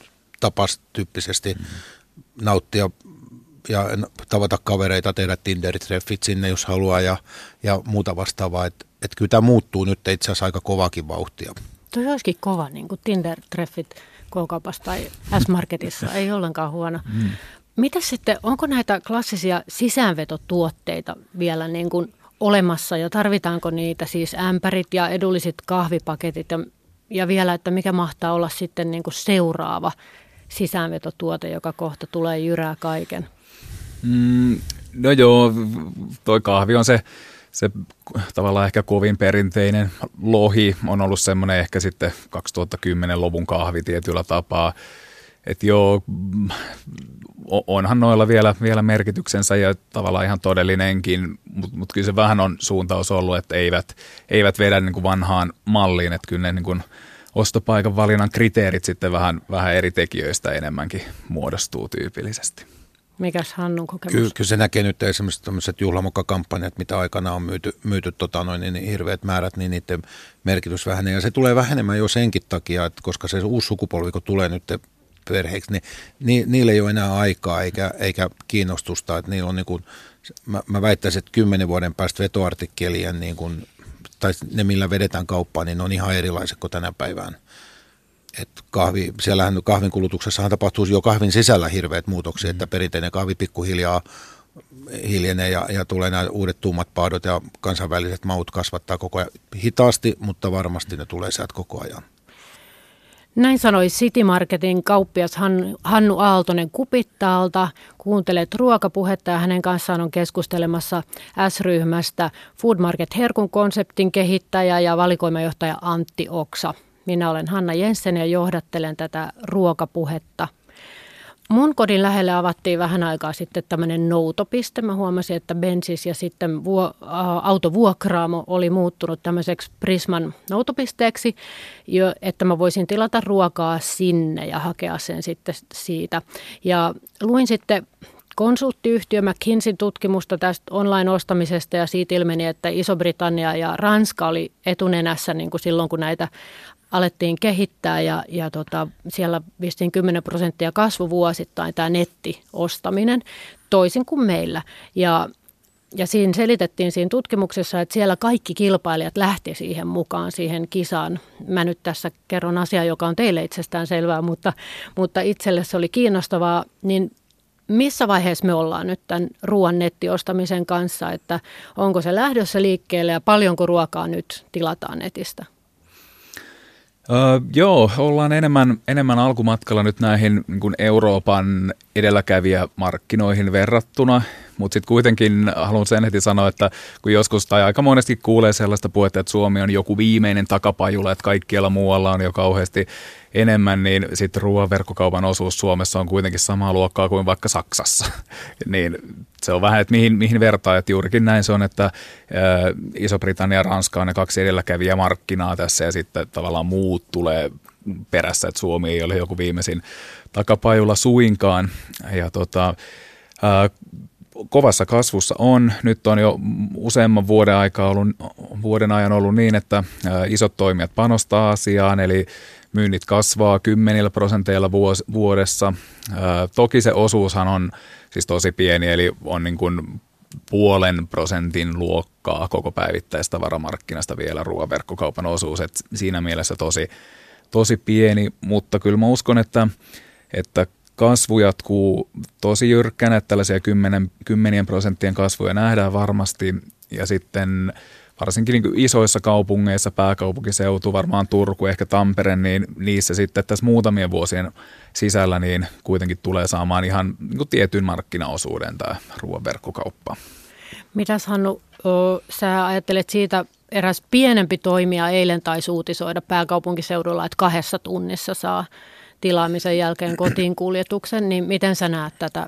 tapas tyyppisesti mm-hmm. nauttia ja tavata kavereita, tehdä Tinder-treffit sinne, jos haluaa ja, ja muuta vastaavaa. Että et kyllä tämä muuttuu nyt itse asiassa aika kovakin vauhtia. Tuo olisikin kova, niin kuin Tinder-treffit K-kaupassa tai S-Marketissa, ei ollenkaan huono. Mm. Mitä sitten, onko näitä klassisia sisäänvetotuotteita vielä niin kuin olemassa ja tarvitaanko niitä siis ämpärit ja edulliset kahvipaketit ja, ja vielä, että mikä mahtaa olla sitten niin kuin seuraava sisäänvetotuote, joka kohta tulee jyrää kaiken? Mm, no joo, toi kahvi on se se tavallaan ehkä kovin perinteinen lohi on ollut semmoinen ehkä sitten 2010-luvun kahvi tietyllä tapaa. Että joo, onhan noilla vielä, vielä merkityksensä ja tavallaan ihan todellinenkin, mutta mut kyllä se vähän on suuntaus ollut, että eivät, eivät vedä niin kuin vanhaan malliin, että kyllä ne niin kuin ostopaikan valinnan kriteerit sitten vähän, vähän eri tekijöistä enemmänkin muodostuu tyypillisesti. Mikäs Hannun kokemus? Kyllä, kyllä se näkee nyt esimerkiksi tämmöiset juhlamokakampanjat, mitä aikana on myyty, myyty tota noin, niin hirveät määrät, niin niiden merkitys vähenee. Ja se tulee vähenemään jo senkin takia, että koska se uusi sukupolvi, kun tulee nyt perheeksi, niin ni, niillä ei ole enää aikaa eikä, eikä kiinnostusta. Että niillä on niin kuin, mä, mä väittäisin, että kymmenen vuoden päästä vetoartikkelien, niin kuin, tai ne millä vedetään kauppaan, niin ne on ihan erilaiset kuin tänä päivään että kahvi, siellähän kahvin kulutuksessahan tapahtuu jo kahvin sisällä hirveät muutoksia, mm. että perinteinen kahvi pikkuhiljaa hiljenee ja, ja tulee nämä uudet tummat paadot ja kansainväliset maut kasvattaa koko ajan hitaasti, mutta varmasti ne tulee sieltä koko ajan. Näin sanoi City Marketin kauppias Hannu Aaltonen Kupittaalta. Kuuntelet ruokapuhetta ja hänen kanssaan on keskustelemassa S-ryhmästä Food Market Herkun konseptin kehittäjä ja valikoimajohtaja Antti Oksa. Minä olen Hanna Jensen ja johdattelen tätä ruokapuhetta. Mun kodin lähelle avattiin vähän aikaa sitten tämmöinen noutopiste. Mä huomasin, että Bensis ja sitten vuo, ä, autovuokraamo oli muuttunut tämmöiseksi Prisman noutopisteeksi, jo, että mä voisin tilata ruokaa sinne ja hakea sen sitten siitä. Ja luin sitten konsulttiyhtiö McKinseyn tutkimusta tästä online-ostamisesta ja siitä ilmeni, että Iso-Britannia ja Ranska oli etunenässä niin kuin silloin, kun näitä alettiin kehittää ja, ja tota, siellä vistiin 10 prosenttia kasvu vuosittain tämä nettiostaminen, toisin kuin meillä. Ja, ja siinä selitettiin siinä tutkimuksessa, että siellä kaikki kilpailijat lähti siihen mukaan, siihen kisaan. Mä nyt tässä kerron asiaa, joka on teille itsestään selvää, mutta, mutta itselle se oli kiinnostavaa. Niin missä vaiheessa me ollaan nyt tämän ruoan nettiostamisen kanssa, että onko se lähdössä liikkeelle ja paljonko ruokaa nyt tilataan netistä? Öö, joo, ollaan enemmän, enemmän alkumatkalla nyt näihin niin kuin Euroopan edelläkävijämarkkinoihin verrattuna, mutta sitten kuitenkin haluan sen heti sanoa, että kun joskus tai aika monesti kuulee sellaista puhetta, että Suomi on joku viimeinen takapajula, että kaikkialla muualla on jo kauheasti enemmän, niin sitten ruoanverkkokaupan osuus Suomessa on kuitenkin samaa luokkaa kuin vaikka Saksassa. niin se on vähän, että mihin, mihin vertaa, että juurikin näin se on, että Iso-Britannia ja Ranska on ne kaksi edelläkävijä markkinaa tässä ja sitten tavallaan muut tulee perässä, että Suomi ei ole joku viimeisin takapajula suinkaan. Ja tota, kovassa kasvussa on. Nyt on jo useamman vuoden, aikaa ollut, vuoden ajan ollut niin, että isot toimijat panostaa asiaan, eli myynnit kasvaa kymmenillä prosenteilla vuodessa. Toki se osuushan on siis tosi pieni, eli on niin kuin puolen prosentin luokkaa koko päivittäistä varamarkkinasta vielä ruoaverkkokaupan osuus. Et siinä mielessä tosi, tosi pieni, mutta kyllä mä uskon, että, että kasvu jatkuu tosi jyrkkänä, että tällaisia kymmenen, kymmenien prosenttien kasvuja nähdään varmasti. Ja sitten varsinkin niin isoissa kaupungeissa, pääkaupunkiseutu, varmaan Turku, ehkä Tampere, niin niissä sitten tässä muutamien vuosien sisällä niin kuitenkin tulee saamaan ihan niin tietyn markkinaosuuden tämä ruoan verkkokauppa. Mitäs Hannu, sä ajattelet siitä, eräs pienempi toimija eilen taisi uutisoida pääkaupunkiseudulla, että kahdessa tunnissa saa tilaamisen jälkeen kotiin kuljetuksen, niin miten sä näet tätä?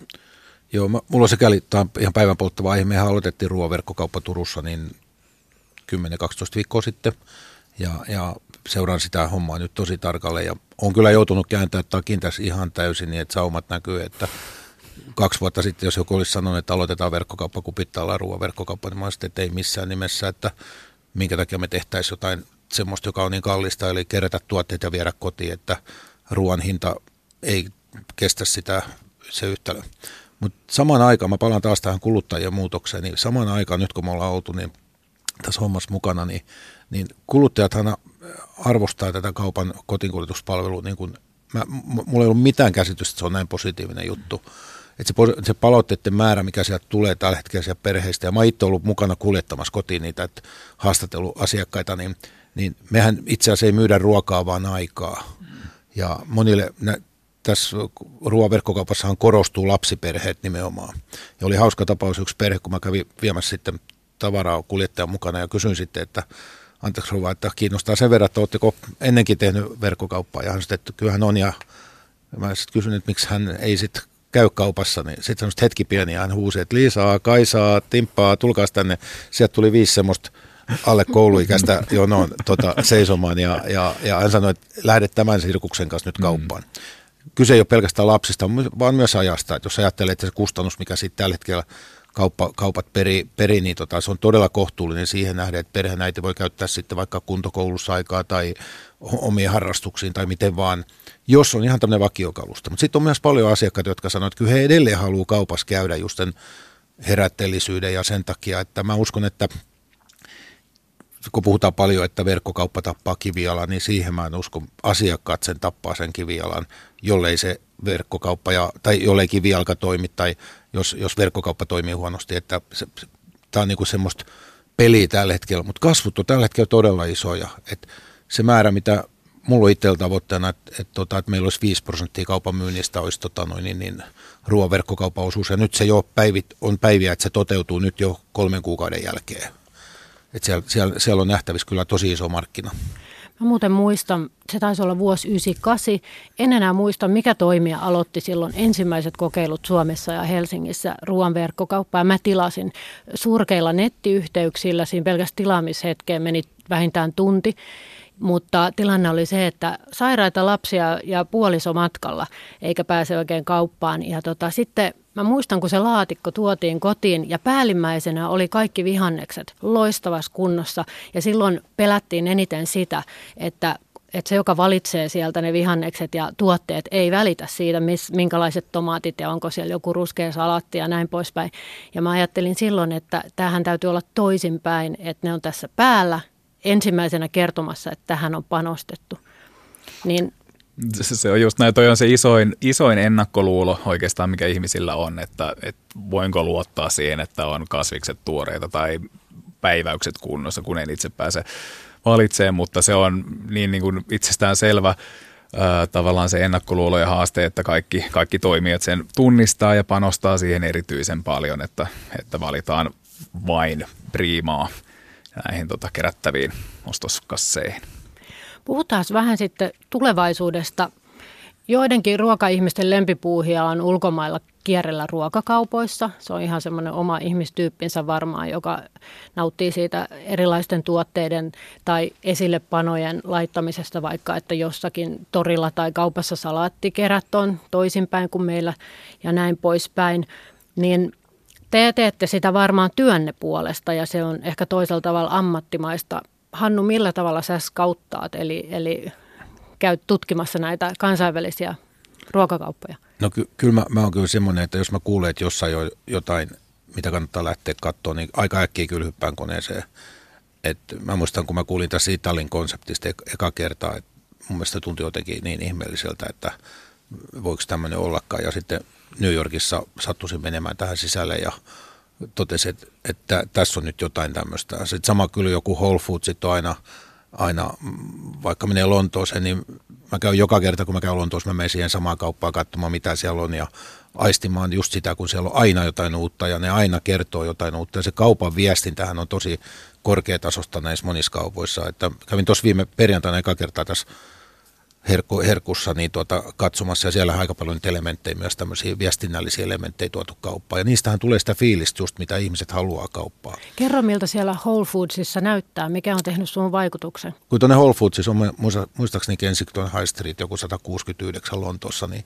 Joo, mä, mulla on sekä tämä on ihan päivän polttava aihe. Mehän aloitettiin ruoaverkkokauppa Turussa niin 10-12 viikkoa sitten ja, ja seuraan sitä hommaa nyt tosi tarkalleen ja on kyllä joutunut kääntämään takin tässä ihan täysin niin, että saumat näkyy, että kaksi vuotta sitten, jos joku olisi sanonut, että aloitetaan verkkokauppa, kun pitää olla ruoan verkkokauppa, niin mä olisin, että ei missään nimessä, että minkä takia me tehtäisiin jotain semmoista, joka on niin kallista, eli kerätä tuotteet ja viedä kotiin, että ruoan hinta ei kestä sitä se yhtälö. Mutta samaan aikaan, mä palaan taas tähän kuluttajien muutokseen, niin samaan aikaan nyt kun me ollaan oltu niin tässä hommassa mukana, niin, niin kuluttajathan arvostaa tätä kaupan kotiinkuljetuspalvelua niin kuin mä, mulla ei ollut mitään käsitystä, että se on näin positiivinen juttu. Että se, se palautteiden määrä, mikä sieltä tulee tällä hetkellä sieltä perheistä, ja mä itse ollut mukana kuljettamassa kotiin niitä, että haastatellut asiakkaita, niin, niin mehän itse asiassa ei myydä ruokaa, vaan aikaa. Ja monille nä, tässä ruoaverkkokaupassahan korostuu lapsiperheet nimenomaan. Ja oli hauska tapaus yksi perhe, kun mä kävin viemässä sitten tavaraa kuljettajan mukana ja kysyin sitten, että anteeksi rouva, että kiinnostaa sen verran, että oletteko ennenkin tehnyt verkkokauppaa. Ja hän sanoi, että kyllähän on. Ja mä sitten kysyin, että miksi hän ei sitten käy kaupassa, niin sitten semmoista hetki pieni hän huusi, että Liisaa, Kaisaa, Timppaa, tulkaas tänne. Sieltä tuli viisi semmoista alle kouluikäistä jonoon tota, seisomaan ja, ja, ja hän sanoi, että lähdet tämän sirkuksen kanssa nyt kauppaan. Mm. Kyse ei ole pelkästään lapsista, vaan myös ajasta. Että jos ajattelee, että se kustannus, mikä sitten tällä hetkellä kauppa, kaupat peri, peri niin tota, se on todella kohtuullinen siihen nähden, että perheenäiti voi käyttää sitten vaikka kuntokoulussa aikaa tai omiin harrastuksiin tai miten vaan, jos on ihan tämmöinen vakiokalusta. Mutta sitten on myös paljon asiakkaita, jotka sanoo, että kyllä he edelleen haluaa kaupassa käydä just sen herätteellisyyden ja sen takia, että mä uskon, että kun puhutaan paljon, että verkkokauppa tappaa kivialan, niin siihen mä en usko. Asiakkaat sen tappaa sen kivialan, jollei se verkkokauppa ja, tai jollei kivijalka toimi tai jos, jos verkkokauppa toimii huonosti. Että se, se, tämä on niin kuin semmoista peliä tällä hetkellä, mutta kasvut on tällä hetkellä todella isoja. Että se määrä, mitä mulla on itsellä tavoitteena, että, että, tota, että meillä olisi 5 prosenttia kaupan myynnistä olisi tota, noin, niin, niin, ruoan verkkokaupan osuus. Ja nyt se jo päivit, on päiviä, että se toteutuu nyt jo kolmen kuukauden jälkeen. Että siellä, siellä, siellä on nähtävissä kyllä tosi iso markkina. Mä muuten muistan, se taisi olla vuosi 98. En enää muista, mikä toimija aloitti silloin ensimmäiset kokeilut Suomessa ja Helsingissä ruoan verkkokauppaa. Mä tilasin surkeilla nettiyhteyksillä, siinä pelkästään tilaamishetkeen meni vähintään tunti. Mutta tilanne oli se, että sairaita lapsia ja puoliso matkalla, eikä pääse oikein kauppaan. Ja tota, sitten Mä muistan, kun se laatikko tuotiin kotiin ja päällimmäisenä oli kaikki vihannekset loistavassa kunnossa. Ja silloin pelättiin eniten sitä, että että se, joka valitsee sieltä ne vihannekset ja tuotteet, ei välitä siitä, miss, minkälaiset tomaatit ja onko siellä joku ruskea salatti ja näin poispäin. Ja mä ajattelin silloin, että tähän täytyy olla toisinpäin, että ne on tässä päällä ensimmäisenä kertomassa, että tähän on panostettu. Niin se on just näin, toi on se isoin, isoin ennakkoluulo oikeastaan, mikä ihmisillä on, että, että voinko luottaa siihen, että on kasvikset tuoreita tai päiväykset kunnossa, kun en itse pääse valitsemaan, mutta se on niin, niin kuin itsestään selvä ää, tavallaan se ennakkoluulo ja haaste, että kaikki, kaikki toimijat sen tunnistaa ja panostaa siihen erityisen paljon, että, että valitaan vain priimaa näihin tota, kerättäviin ostoskasseihin. Puhutaan vähän sitten tulevaisuudesta. Joidenkin ruokaihmisten lempipuuhia on ulkomailla kierrellä ruokakaupoissa. Se on ihan semmoinen oma ihmistyyppinsä varmaan, joka nauttii siitä erilaisten tuotteiden tai esillepanojen laittamisesta, vaikka että jossakin torilla tai kaupassa salaattikerät on toisinpäin kuin meillä ja näin poispäin. Niin te teette sitä varmaan työnne puolesta ja se on ehkä toisella tavalla ammattimaista. Hannu, millä tavalla sä skauttaat, eli, eli käyt tutkimassa näitä kansainvälisiä ruokakauppoja? No ky- kyllä mä, mä oon kyllä semmoinen, että jos mä kuulen, että jossain on jotain, mitä kannattaa lähteä katsoa, niin aika äkkiä kyllä hyppään koneeseen. Et mä muistan, kun mä kuulin tässä Italin konseptista eka kertaa, että mun mielestä tuntui jotenkin niin ihmeelliseltä, että voiko tämmöinen ollakaan. Ja sitten New Yorkissa sattuisin menemään tähän sisälle ja totesin, että, että tässä on nyt jotain tämmöistä. Sitten sama kyllä joku Whole Foods on aina, aina, vaikka menee Lontooseen, niin mä käyn joka kerta, kun mä käyn Lontoossa, mä menen siihen samaan kauppaan katsomaan, mitä siellä on ja aistimaan just sitä, kun siellä on aina jotain uutta ja ne aina kertoo jotain uutta. Ja se kaupan viestintähän on tosi korkeatasosta näissä monissa kaupoissa. Että kävin tuossa viime perjantaina eka kertaa tässä herkussa niin tuota, katsomassa ja siellä on aika paljon elementtejä, myös tämmöisiä viestinnällisiä elementtejä tuotu kauppaan. Ja niistähän tulee sitä fiilistä just, mitä ihmiset haluaa kauppaa. Kerro, miltä siellä Whole Foodsissa näyttää. Mikä on tehnyt sun vaikutuksen? Kun tuonne Whole Foodsissa on muistaakseni Kensington High Street joku 169 Lontoossa, niin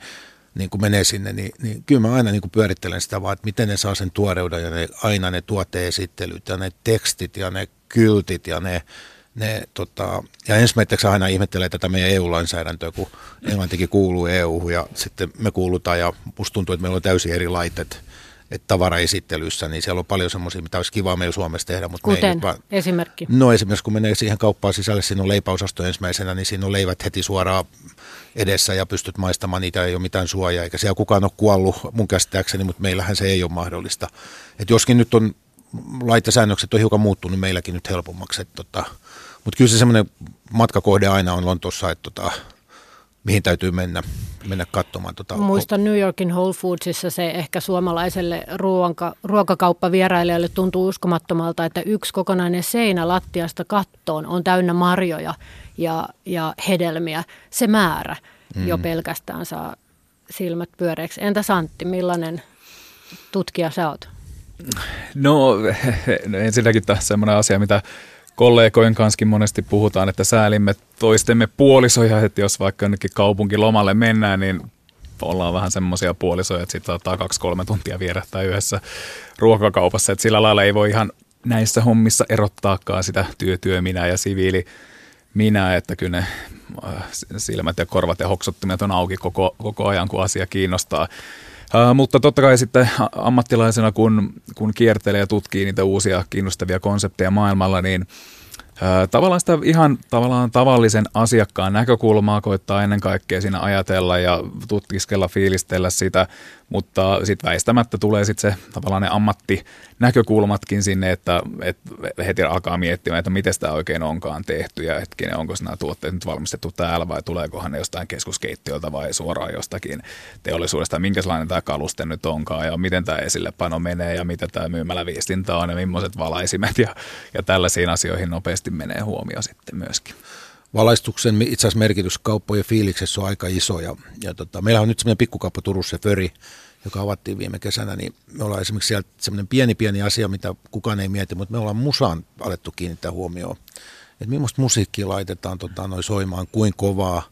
niin kun menee sinne, niin, niin kyllä mä aina niin kuin pyörittelen sitä vaan, että miten ne saa sen tuoreuden ja ne, aina ne tuoteesittelyt ja ne tekstit ja ne kyltit ja ne, ne tota, ja ensimmäiseksi aina ihmettelee tätä meidän EU-lainsäädäntöä, kun Englantikin kuuluu EU ja sitten me kuulutaan ja musta tuntuu, että meillä on täysin eri laitet että tavaraesittelyssä, niin siellä on paljon semmoisia, mitä olisi kiva meillä Suomessa tehdä. Mutta Kuten me vaan, esimerkki? No esimerkiksi kun menee siihen kauppaan sisälle, siinä on leipäosasto ensimmäisenä, niin siinä on leivät heti suoraan edessä ja pystyt maistamaan niitä, ei ole mitään suojaa, eikä siellä kukaan ole kuollut mun käsittääkseni, mutta meillähän se ei ole mahdollista. Et joskin nyt on laitesäännökset on hiukan muuttunut niin meilläkin nyt helpommaksi, että tota, mutta kyllä se semmoinen matkakohde aina on Lontoossa, että tota, mihin täytyy mennä, mennä katsomaan. Tota, Muistan New Yorkin Whole Foodsissa se ehkä suomalaiselle ruoanka, ruokakauppavierailijalle tuntuu uskomattomalta, että yksi kokonainen seinä lattiasta kattoon on täynnä marjoja ja, ja hedelmiä. Se määrä mm. jo pelkästään saa silmät pyöreiksi. Entä Santti, millainen tutkija sä oot? No, no ensinnäkin tämä semmoinen asia, mitä kollegojen kanssa monesti puhutaan, että säälimme toistemme puolisoja, että jos vaikka jonnekin kaupunkilomalle mennään, niin ollaan vähän semmoisia puolisoja, että sitten saattaa kaksi-kolme tuntia vierähtää yhdessä ruokakaupassa, että sillä lailla ei voi ihan näissä hommissa erottaakaan sitä työtyö minä ja siviili minä, että kyllä ne äh, silmät ja korvat ja hoksottimet on auki koko, koko ajan, kun asia kiinnostaa. Uh, mutta totta kai sitten ammattilaisena, kun, kun kiertelee ja tutkii niitä uusia kiinnostavia konsepteja maailmalla, niin Tavallaan sitä ihan tavallaan tavallisen asiakkaan näkökulmaa koittaa ennen kaikkea siinä ajatella ja tutkiskella, fiilistellä sitä, mutta sitten väistämättä tulee sitten se tavallaan ne ammattinäkökulmatkin sinne, että, että heti alkaa miettimään, että miten sitä oikein onkaan tehty ja hetkinen, onko nämä tuotteet nyt valmistettu täällä vai tuleekohan ne jostain keskuskeittiöltä vai suoraan jostakin teollisuudesta, minkälainen tämä kaluste nyt onkaan ja miten tämä esillepano menee ja mitä tämä myymäläviestintä on ja millaiset valaisimet ja, ja tällaisiin asioihin nopeasti menee huomio sitten myöskin valaistuksen itse asiassa merkitys kauppojen fiiliksessä on aika iso. Ja, ja tota, meillä on nyt semmoinen pikkukauppa Turussa, Föri, joka avattiin viime kesänä, niin me ollaan esimerkiksi sieltä semmoinen pieni pieni asia, mitä kukaan ei mieti, mutta me ollaan musaan alettu kiinnittää huomioon. Että millaista musiikkia laitetaan tota, noin soimaan, kuin kovaa,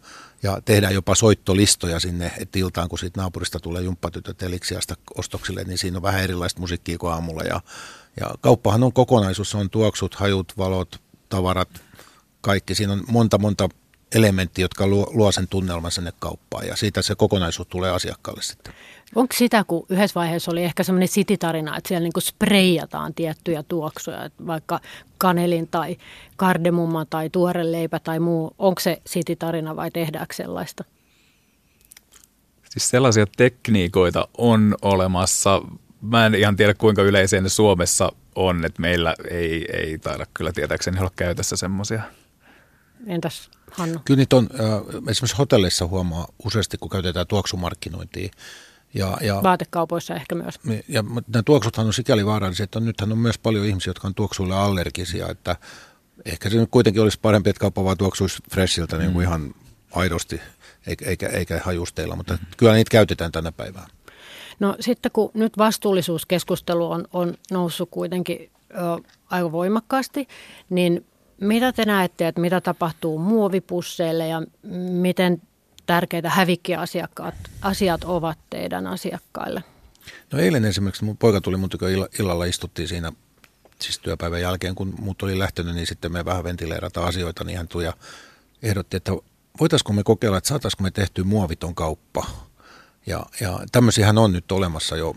ja tehdään jopa soittolistoja sinne, että iltaan kun siitä naapurista tulee jumppatytöt eliksiasta ostoksille, niin siinä on vähän erilaista musiikkia kuin aamulla. Ja, ja kauppahan on kokonaisuus, on tuoksut, hajut, valot, tavarat, kaikki. Siinä on monta monta elementtiä, jotka luo, luo sen tunnelman sinne kauppaan ja siitä se kokonaisuus tulee asiakkaalle sitten. Onko sitä, kun yhdessä vaiheessa oli ehkä semmoinen sititarina, että siellä niinku spreijataan tiettyjä tuoksuja, vaikka kanelin tai kardemumma tai tuore leipä tai muu. Onko se sititarina vai tehdäänkö sellaista? Siis sellaisia tekniikoita on olemassa. Mä en ihan tiedä, kuinka yleisiä ne Suomessa on, että meillä ei, ei taida kyllä tietääkseni olla käytössä semmoisia. Entäs Hannu? Kyllä niitä on, esimerkiksi hotelleissa huomaa useasti, kun käytetään tuoksumarkkinointia. Ja, ja, Vaatekaupoissa ehkä myös. Ja, mutta nämä tuoksuthan on sikäli vaarallisia, että nythän on myös paljon ihmisiä, jotka on tuoksuille allergisia, että ehkä se nyt kuitenkin olisi parempi, että kauppa vaan tuoksuisi freshiltä mm. niin kuin mm. ihan aidosti, eikä, eikä, eikä hajusteilla, mutta mm. kyllä niitä käytetään tänä päivänä. No sitten kun nyt vastuullisuuskeskustelu on, on noussut kuitenkin ö, aika voimakkaasti, niin mitä te näette, että mitä tapahtuu muovipusseille ja miten tärkeitä hävikkiasiat asiat ovat teidän asiakkaille? No eilen esimerkiksi mun poika tuli mun tykö illalla, istuttiin siinä siis työpäivän jälkeen, kun muut oli lähtenyt, niin sitten me vähän ventileerata asioita, niin hän tuli ja ehdotti, että voitaisiko me kokeilla, että saataisiko me tehty muoviton kauppa. Ja, ja tämmöisiähän on nyt olemassa jo,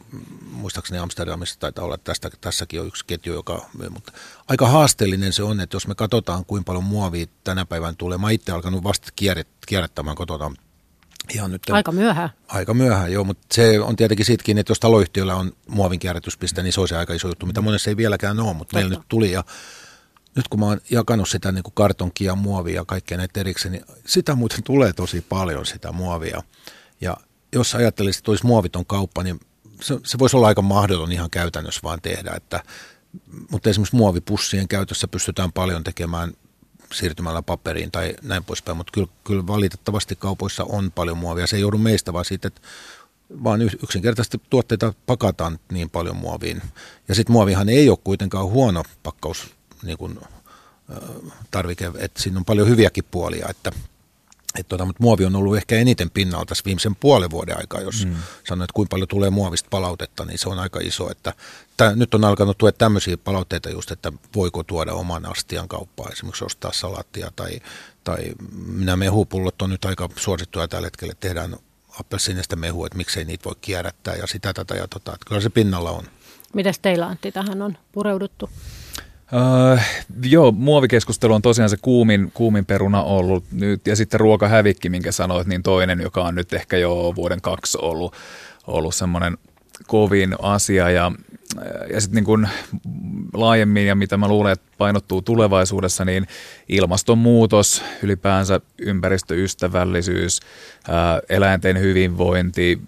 muistaakseni Amsterdamissa taitaa olla, tästä, tässäkin on yksi ketju, joka myy, mutta aika haasteellinen se on, että jos me katsotaan, kuinka paljon muovia tänä päivänä tulee. Mä itse alkanut vasta kierrättämään kotona Ihan nyt, aika myöhään. Aika myöhään, joo, mutta se on tietenkin sitkin, että jos taloyhtiöllä on muovin kierrätyspiste, niin se on se aika iso juttu, mitä monessa ei vieläkään ole, mutta meillä nyt tuli ja nyt kun mä oon jakanut sitä niin kuin kartonkia, muovia ja kaikkea näitä erikseen, niin sitä muuten tulee tosi paljon sitä muovia. Ja jos ajattelisit, että olisi muoviton kauppa, niin se, se voisi olla aika mahdoton ihan käytännössä vaan tehdä, että, mutta esimerkiksi muovipussien käytössä pystytään paljon tekemään siirtymällä paperiin tai näin poispäin, mutta kyllä, kyllä valitettavasti kaupoissa on paljon muovia. Se ei joudu meistä, vaan siitä, että vaan yksinkertaisesti tuotteita pakataan niin paljon muoviin. Ja sitten muovihan ei ole kuitenkaan huono pakkaus niin kuin, tarvike, että siinä on paljon hyviäkin puolia, että et tota, mutta muovi on ollut ehkä eniten pinnalla tässä viimeisen puolen vuoden aikaa, jos mm. sanoo, että kuinka paljon tulee muovista palautetta, niin se on aika iso. Että tää, nyt on alkanut tuoda tämmöisiä palautteita just, että voiko tuoda oman astian kauppaan, esimerkiksi ostaa salaattia tai, tai nämä mehupullot on nyt aika suosittuja tällä hetkellä, että tehdään appelsiinista mehua, että miksei niitä voi kierrättää ja sitä tätä ja tota, että kyllä se pinnalla on. Mitäs teillä Antti tähän on pureuduttu? Uh, joo, muovikeskustelu on tosiaan se kuumin, kuumin peruna ollut nyt, ja sitten ruokahävikki, minkä sanoit, niin toinen, joka on nyt ehkä jo vuoden kaksi ollut, ollut semmoinen kovin asia, ja, ja sitten niin kuin laajemmin, ja mitä mä luulen, että painottuu tulevaisuudessa, niin ilmastonmuutos, ylipäänsä ympäristöystävällisyys, ää, eläinten hyvinvointi,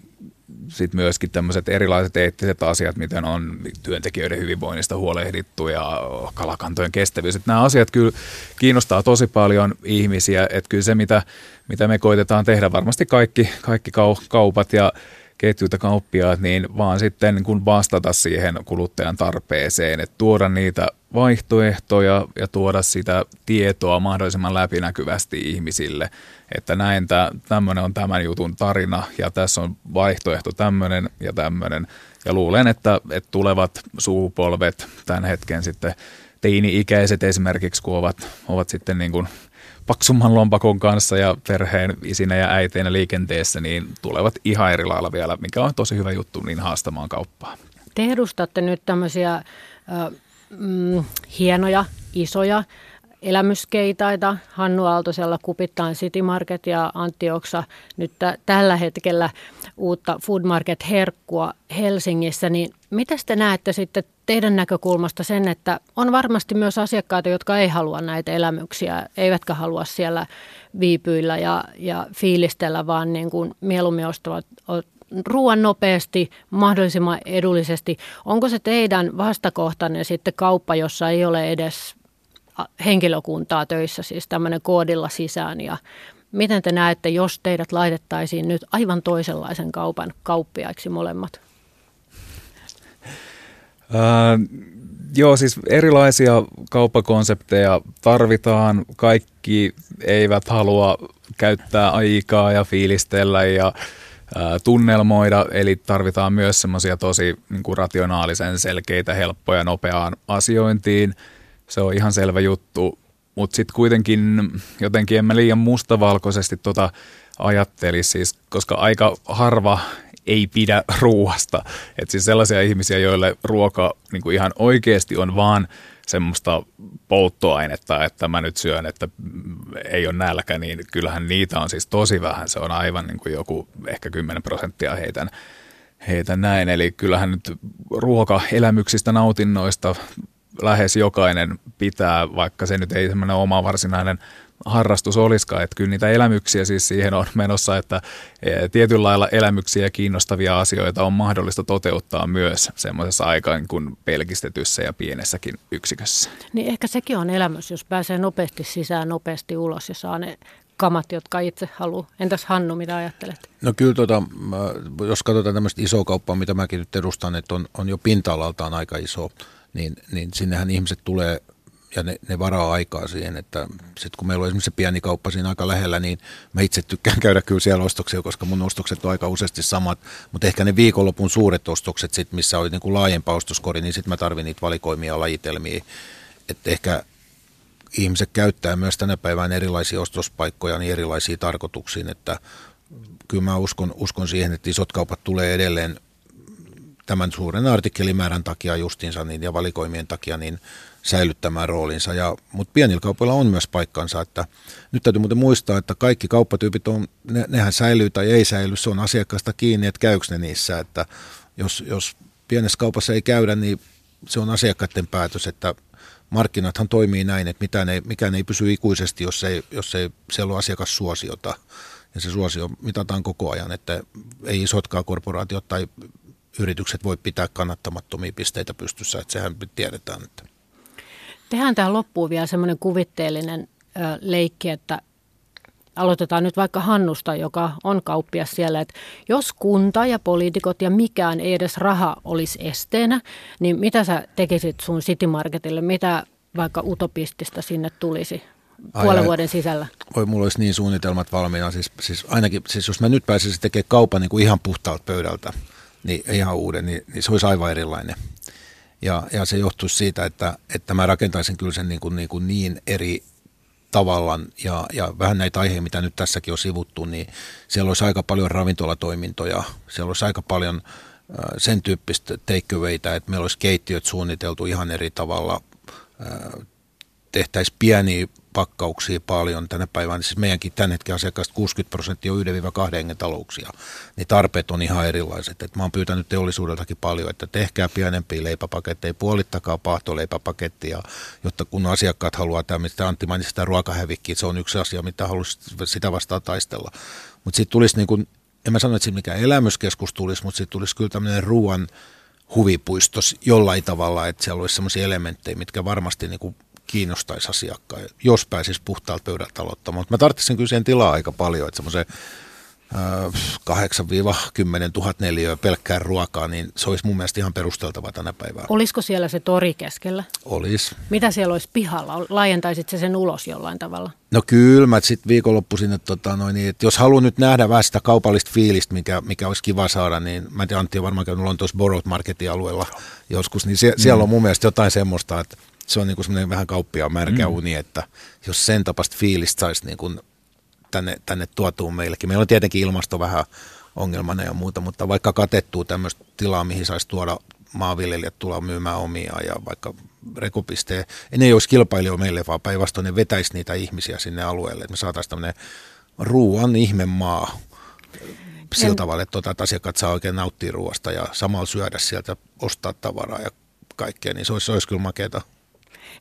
sitten myöskin tämmöiset erilaiset eettiset asiat, miten on työntekijöiden hyvinvoinnista huolehdittu ja kalakantojen kestävyys. Että nämä asiat kyllä kiinnostaa tosi paljon ihmisiä, että kyllä se, mitä, mitä me koitetaan tehdä, varmasti kaikki, kaikki kaupat ja ketjuita kauppiaat, niin vaan sitten kun vastata siihen kuluttajan tarpeeseen, että tuoda niitä vaihtoehtoja ja tuoda sitä tietoa mahdollisimman läpinäkyvästi ihmisille, että näin tämmöinen on tämän jutun tarina ja tässä on vaihtoehto tämmöinen ja tämmöinen. Ja luulen, että, että tulevat suupolvet tämän hetken sitten teini-ikäiset esimerkiksi, kun ovat, ovat sitten niin kuin paksumman lompakon kanssa ja perheen isinä ja äiteinä liikenteessä, niin tulevat ihan eri lailla vielä, mikä on tosi hyvä juttu, niin haastamaan kauppaa. Te edustatte nyt tämmöisiä mm, hienoja, isoja elämyskeitaita. Hannu Aaltosella Kupittain City Market ja Antti Oksa nyt t- tällä hetkellä uutta Food Market Herkkua Helsingissä. Niin miten te näette sitten teidän näkökulmasta sen, että on varmasti myös asiakkaita, jotka ei halua näitä elämyksiä, eivätkä halua siellä viipyillä ja, ja fiilistellä, vaan niin kuin mieluummin ostavat ruoan nopeasti, mahdollisimman edullisesti. Onko se teidän vastakohtanne sitten kauppa, jossa ei ole edes henkilökuntaa töissä, siis tämmöinen koodilla sisään ja miten te näette, jos teidät laitettaisiin nyt aivan toisenlaisen kaupan kauppiaiksi molemmat? Äh, joo, siis erilaisia kauppakonsepteja tarvitaan. Kaikki eivät halua käyttää aikaa ja fiilistellä ja tunnelmoida, eli tarvitaan myös semmoisia tosi niin kuin rationaalisen selkeitä, helppoja, nopeaan asiointiin – se on ihan selvä juttu. Mutta sitten kuitenkin jotenkin en mä liian mustavalkoisesti tota ajattelisi, siis, koska aika harva ei pidä ruoasta. Et siis sellaisia ihmisiä, joille ruoka niin kuin ihan oikeasti on vaan semmoista polttoainetta, että mä nyt syön, että ei ole nälkä, niin kyllähän niitä on siis tosi vähän. Se on aivan niin kuin joku ehkä 10 prosenttia heitän, heitä näin. Eli kyllähän nyt ruokaelämyksistä, nautinnoista lähes jokainen pitää, vaikka se nyt ei semmoinen oma varsinainen harrastus olisikaan. Että kyllä niitä elämyksiä siis siihen on menossa, että e, tietyllä lailla elämyksiä ja kiinnostavia asioita on mahdollista toteuttaa myös semmoisessa aikaan kuin pelkistetyssä ja pienessäkin yksikössä. Niin ehkä sekin on elämys, jos pääsee nopeasti sisään, nopeasti ulos ja saa ne kamat, jotka itse haluaa. Entäs Hannu, mitä ajattelet? No kyllä, tota, jos katsotaan tämmöistä isoa kauppaa, mitä mäkin nyt edustan, että on, on jo pinta-alaltaan aika iso niin, niin sinnehän ihmiset tulee ja ne, ne varaa aikaa siihen, että sitten kun meillä on esimerkiksi se pieni kauppa siinä aika lähellä, niin mä itse tykkään käydä kyllä siellä ostoksia, koska mun ostokset on aika useasti samat, mutta ehkä ne viikonlopun suuret ostokset, sit, missä oli niin kuin laajempa ostoskori, niin sitten mä tarvin niitä valikoimia ja lajitelmia, että ehkä ihmiset käyttää myös tänä päivänä erilaisia ostospaikkoja niin erilaisiin tarkoituksiin, että kyllä mä uskon, uskon siihen, että isot kaupat tulee edelleen tämän suuren artikkelimäärän takia justiinsa niin, ja valikoimien takia niin säilyttämään roolinsa. Ja, mutta pienillä kaupoilla on myös paikkansa, että nyt täytyy muuten muistaa, että kaikki kauppatyypit on, ne, nehän säilyy tai ei säily, se on asiakkaasta kiinni, että käykö ne niissä, että jos, jos pienessä kaupassa ei käydä, niin se on asiakkaiden päätös, että markkinathan toimii näin, että mitään ei, mikään ei pysy ikuisesti, jos ei, jos ei siellä ole asiakassuosiota. Ja se suosio mitataan koko ajan, että ei isotkaan korporaatiot tai yritykset voi pitää kannattamattomia pisteitä pystyssä, että sehän tiedetään. Että. Tehdään tähän loppuun vielä semmoinen kuvitteellinen ö, leikki, että aloitetaan nyt vaikka Hannusta, joka on kauppias siellä, että jos kunta ja poliitikot ja mikään ei edes raha olisi esteenä, niin mitä sä tekisit sun City Marketille, mitä vaikka utopistista sinne tulisi puolen ai, vuoden sisällä? Oi, mulla olisi niin suunnitelmat valmiina, siis, siis ainakin, siis jos mä nyt pääsisin tekemään kaupan niin kuin ihan puhtaalta pöydältä, niin ihan uuden, niin, niin se olisi aivan erilainen. Ja, ja se johtuisi siitä, että, että mä rakentaisin kyllä sen niin, kuin, niin, kuin niin eri tavallaan ja, ja vähän näitä aiheita, mitä nyt tässäkin on sivuttu, niin siellä olisi aika paljon ravintolatoimintoja, siellä olisi aika paljon sen tyyppistä takeawayta, että meillä olisi keittiöt suunniteltu ihan eri tavalla, tehtäisiin pieniä pakkauksia paljon tänä päivänä, siis meidänkin tämän hetken asiakkaista 60 prosenttia on 1-2 hengen talouksia, niin tarpeet on ihan erilaiset. Et mä oon pyytänyt teollisuudeltakin paljon, että tehkää pienempiä leipäpaketteja, puolittakaa paahtoleipäpakettia, jotta kun asiakkaat haluaa tämmöistä, Antti mainitsi sitä ruokahevikkiä, se on yksi asia, mitä haluaisi sitä vastaan taistella. Mutta sitten tulisi niin kuin, en mä sano, että mikään elämyskeskus tulisi, mutta sitten tulisi kyllä tämmöinen ruoan huvipuistos jollain tavalla, että siellä olisi sellaisia elementtejä, mitkä varmasti niin kuin kiinnostaisi asiakkaan, jos pääsisi puhtaalta pöydältä aloittamaan. Mutta mä tarvitsin kyllä siihen tilaa aika paljon, että semmoisen 8-10 000 neliöä pelkkää ruokaa, niin se olisi mun mielestä ihan perusteltava tänä päivänä. Olisiko siellä se tori keskellä? Olisi. Mitä siellä olisi pihalla? Laajentaisit se sen ulos jollain tavalla? No kyllä, mä sitten viikonloppuisin, että, tota, noin, niin, että jos haluan nyt nähdä vähän sitä kaupallista fiilistä, mikä, mikä olisi kiva saada, niin mä en tiedä, Antti on varmaan käynyt Lontoossa Borrowed Marketin alueella joskus, niin sie, mm. siellä on mun mielestä jotain semmoista, että se on niin kuin semmoinen vähän kauppia märkä mm. uni, että jos sen tapasta fiilistä saisi niin kuin tänne, tänne tuotuun meillekin. Meillä on tietenkin ilmasto vähän ongelmana ja muuta, mutta vaikka katettuu tämmöistä tilaa, mihin saisi tuoda maanviljelijät tulla myymään omia ja vaikka rekopisteen, ne ei olisi kilpailijoita meille, vaan päinvastoin ne vetäisi niitä ihmisiä sinne alueelle, että me saataisiin tämmöinen ruuan ihmemaa sillä tavalla, että, tuota, että asiakkaat saa oikein nauttia ruoasta ja samalla syödä sieltä, ostaa tavaraa ja kaikkea, niin se olisi, se olisi kyllä makeata.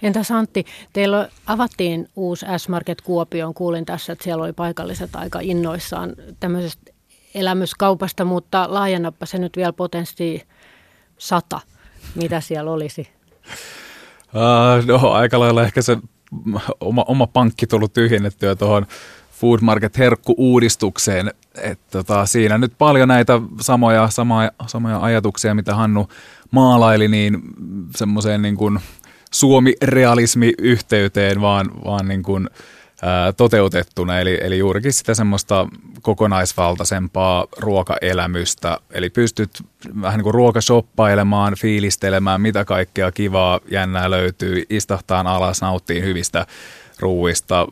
Entä Antti, teillä avattiin uusi S-Market Kuopioon. Kuulin tässä, että siellä oli paikalliset aika innoissaan tämmöisestä elämyskaupasta, mutta laajennappa se nyt vielä potenssi sata. Mitä siellä olisi? Uh, no aika lailla ehkä se oma, oma pankki tullut tyhjennettyä tuohon Food Market Herkku-uudistukseen. Tota, siinä nyt paljon näitä samoja, samoja, samoja ajatuksia, mitä Hannu maalaili, niin semmoiseen niin kuin Suomi-realismi-yhteyteen, vaan, vaan niin kuin, ää, toteutettuna. Eli, eli juurikin sitä semmoista kokonaisvaltaisempaa ruokaelämystä. Eli pystyt vähän niin kuin ruokashoppailemaan, fiilistelemään, mitä kaikkea kivaa, jännää löytyy, istahtaan alas, nauttiin hyvistä ruuista,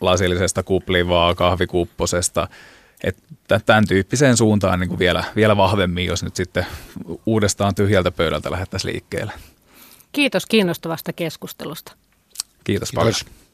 lasillisesta kuplivaa, kahvikupposesta. Että tämän tyyppiseen suuntaan niin kuin vielä, vielä vahvemmin, jos nyt sitten uudestaan tyhjältä pöydältä lähdettäisiin liikkeelle. Kiitos kiinnostavasta keskustelusta. Kiitos paljon. Kiitos.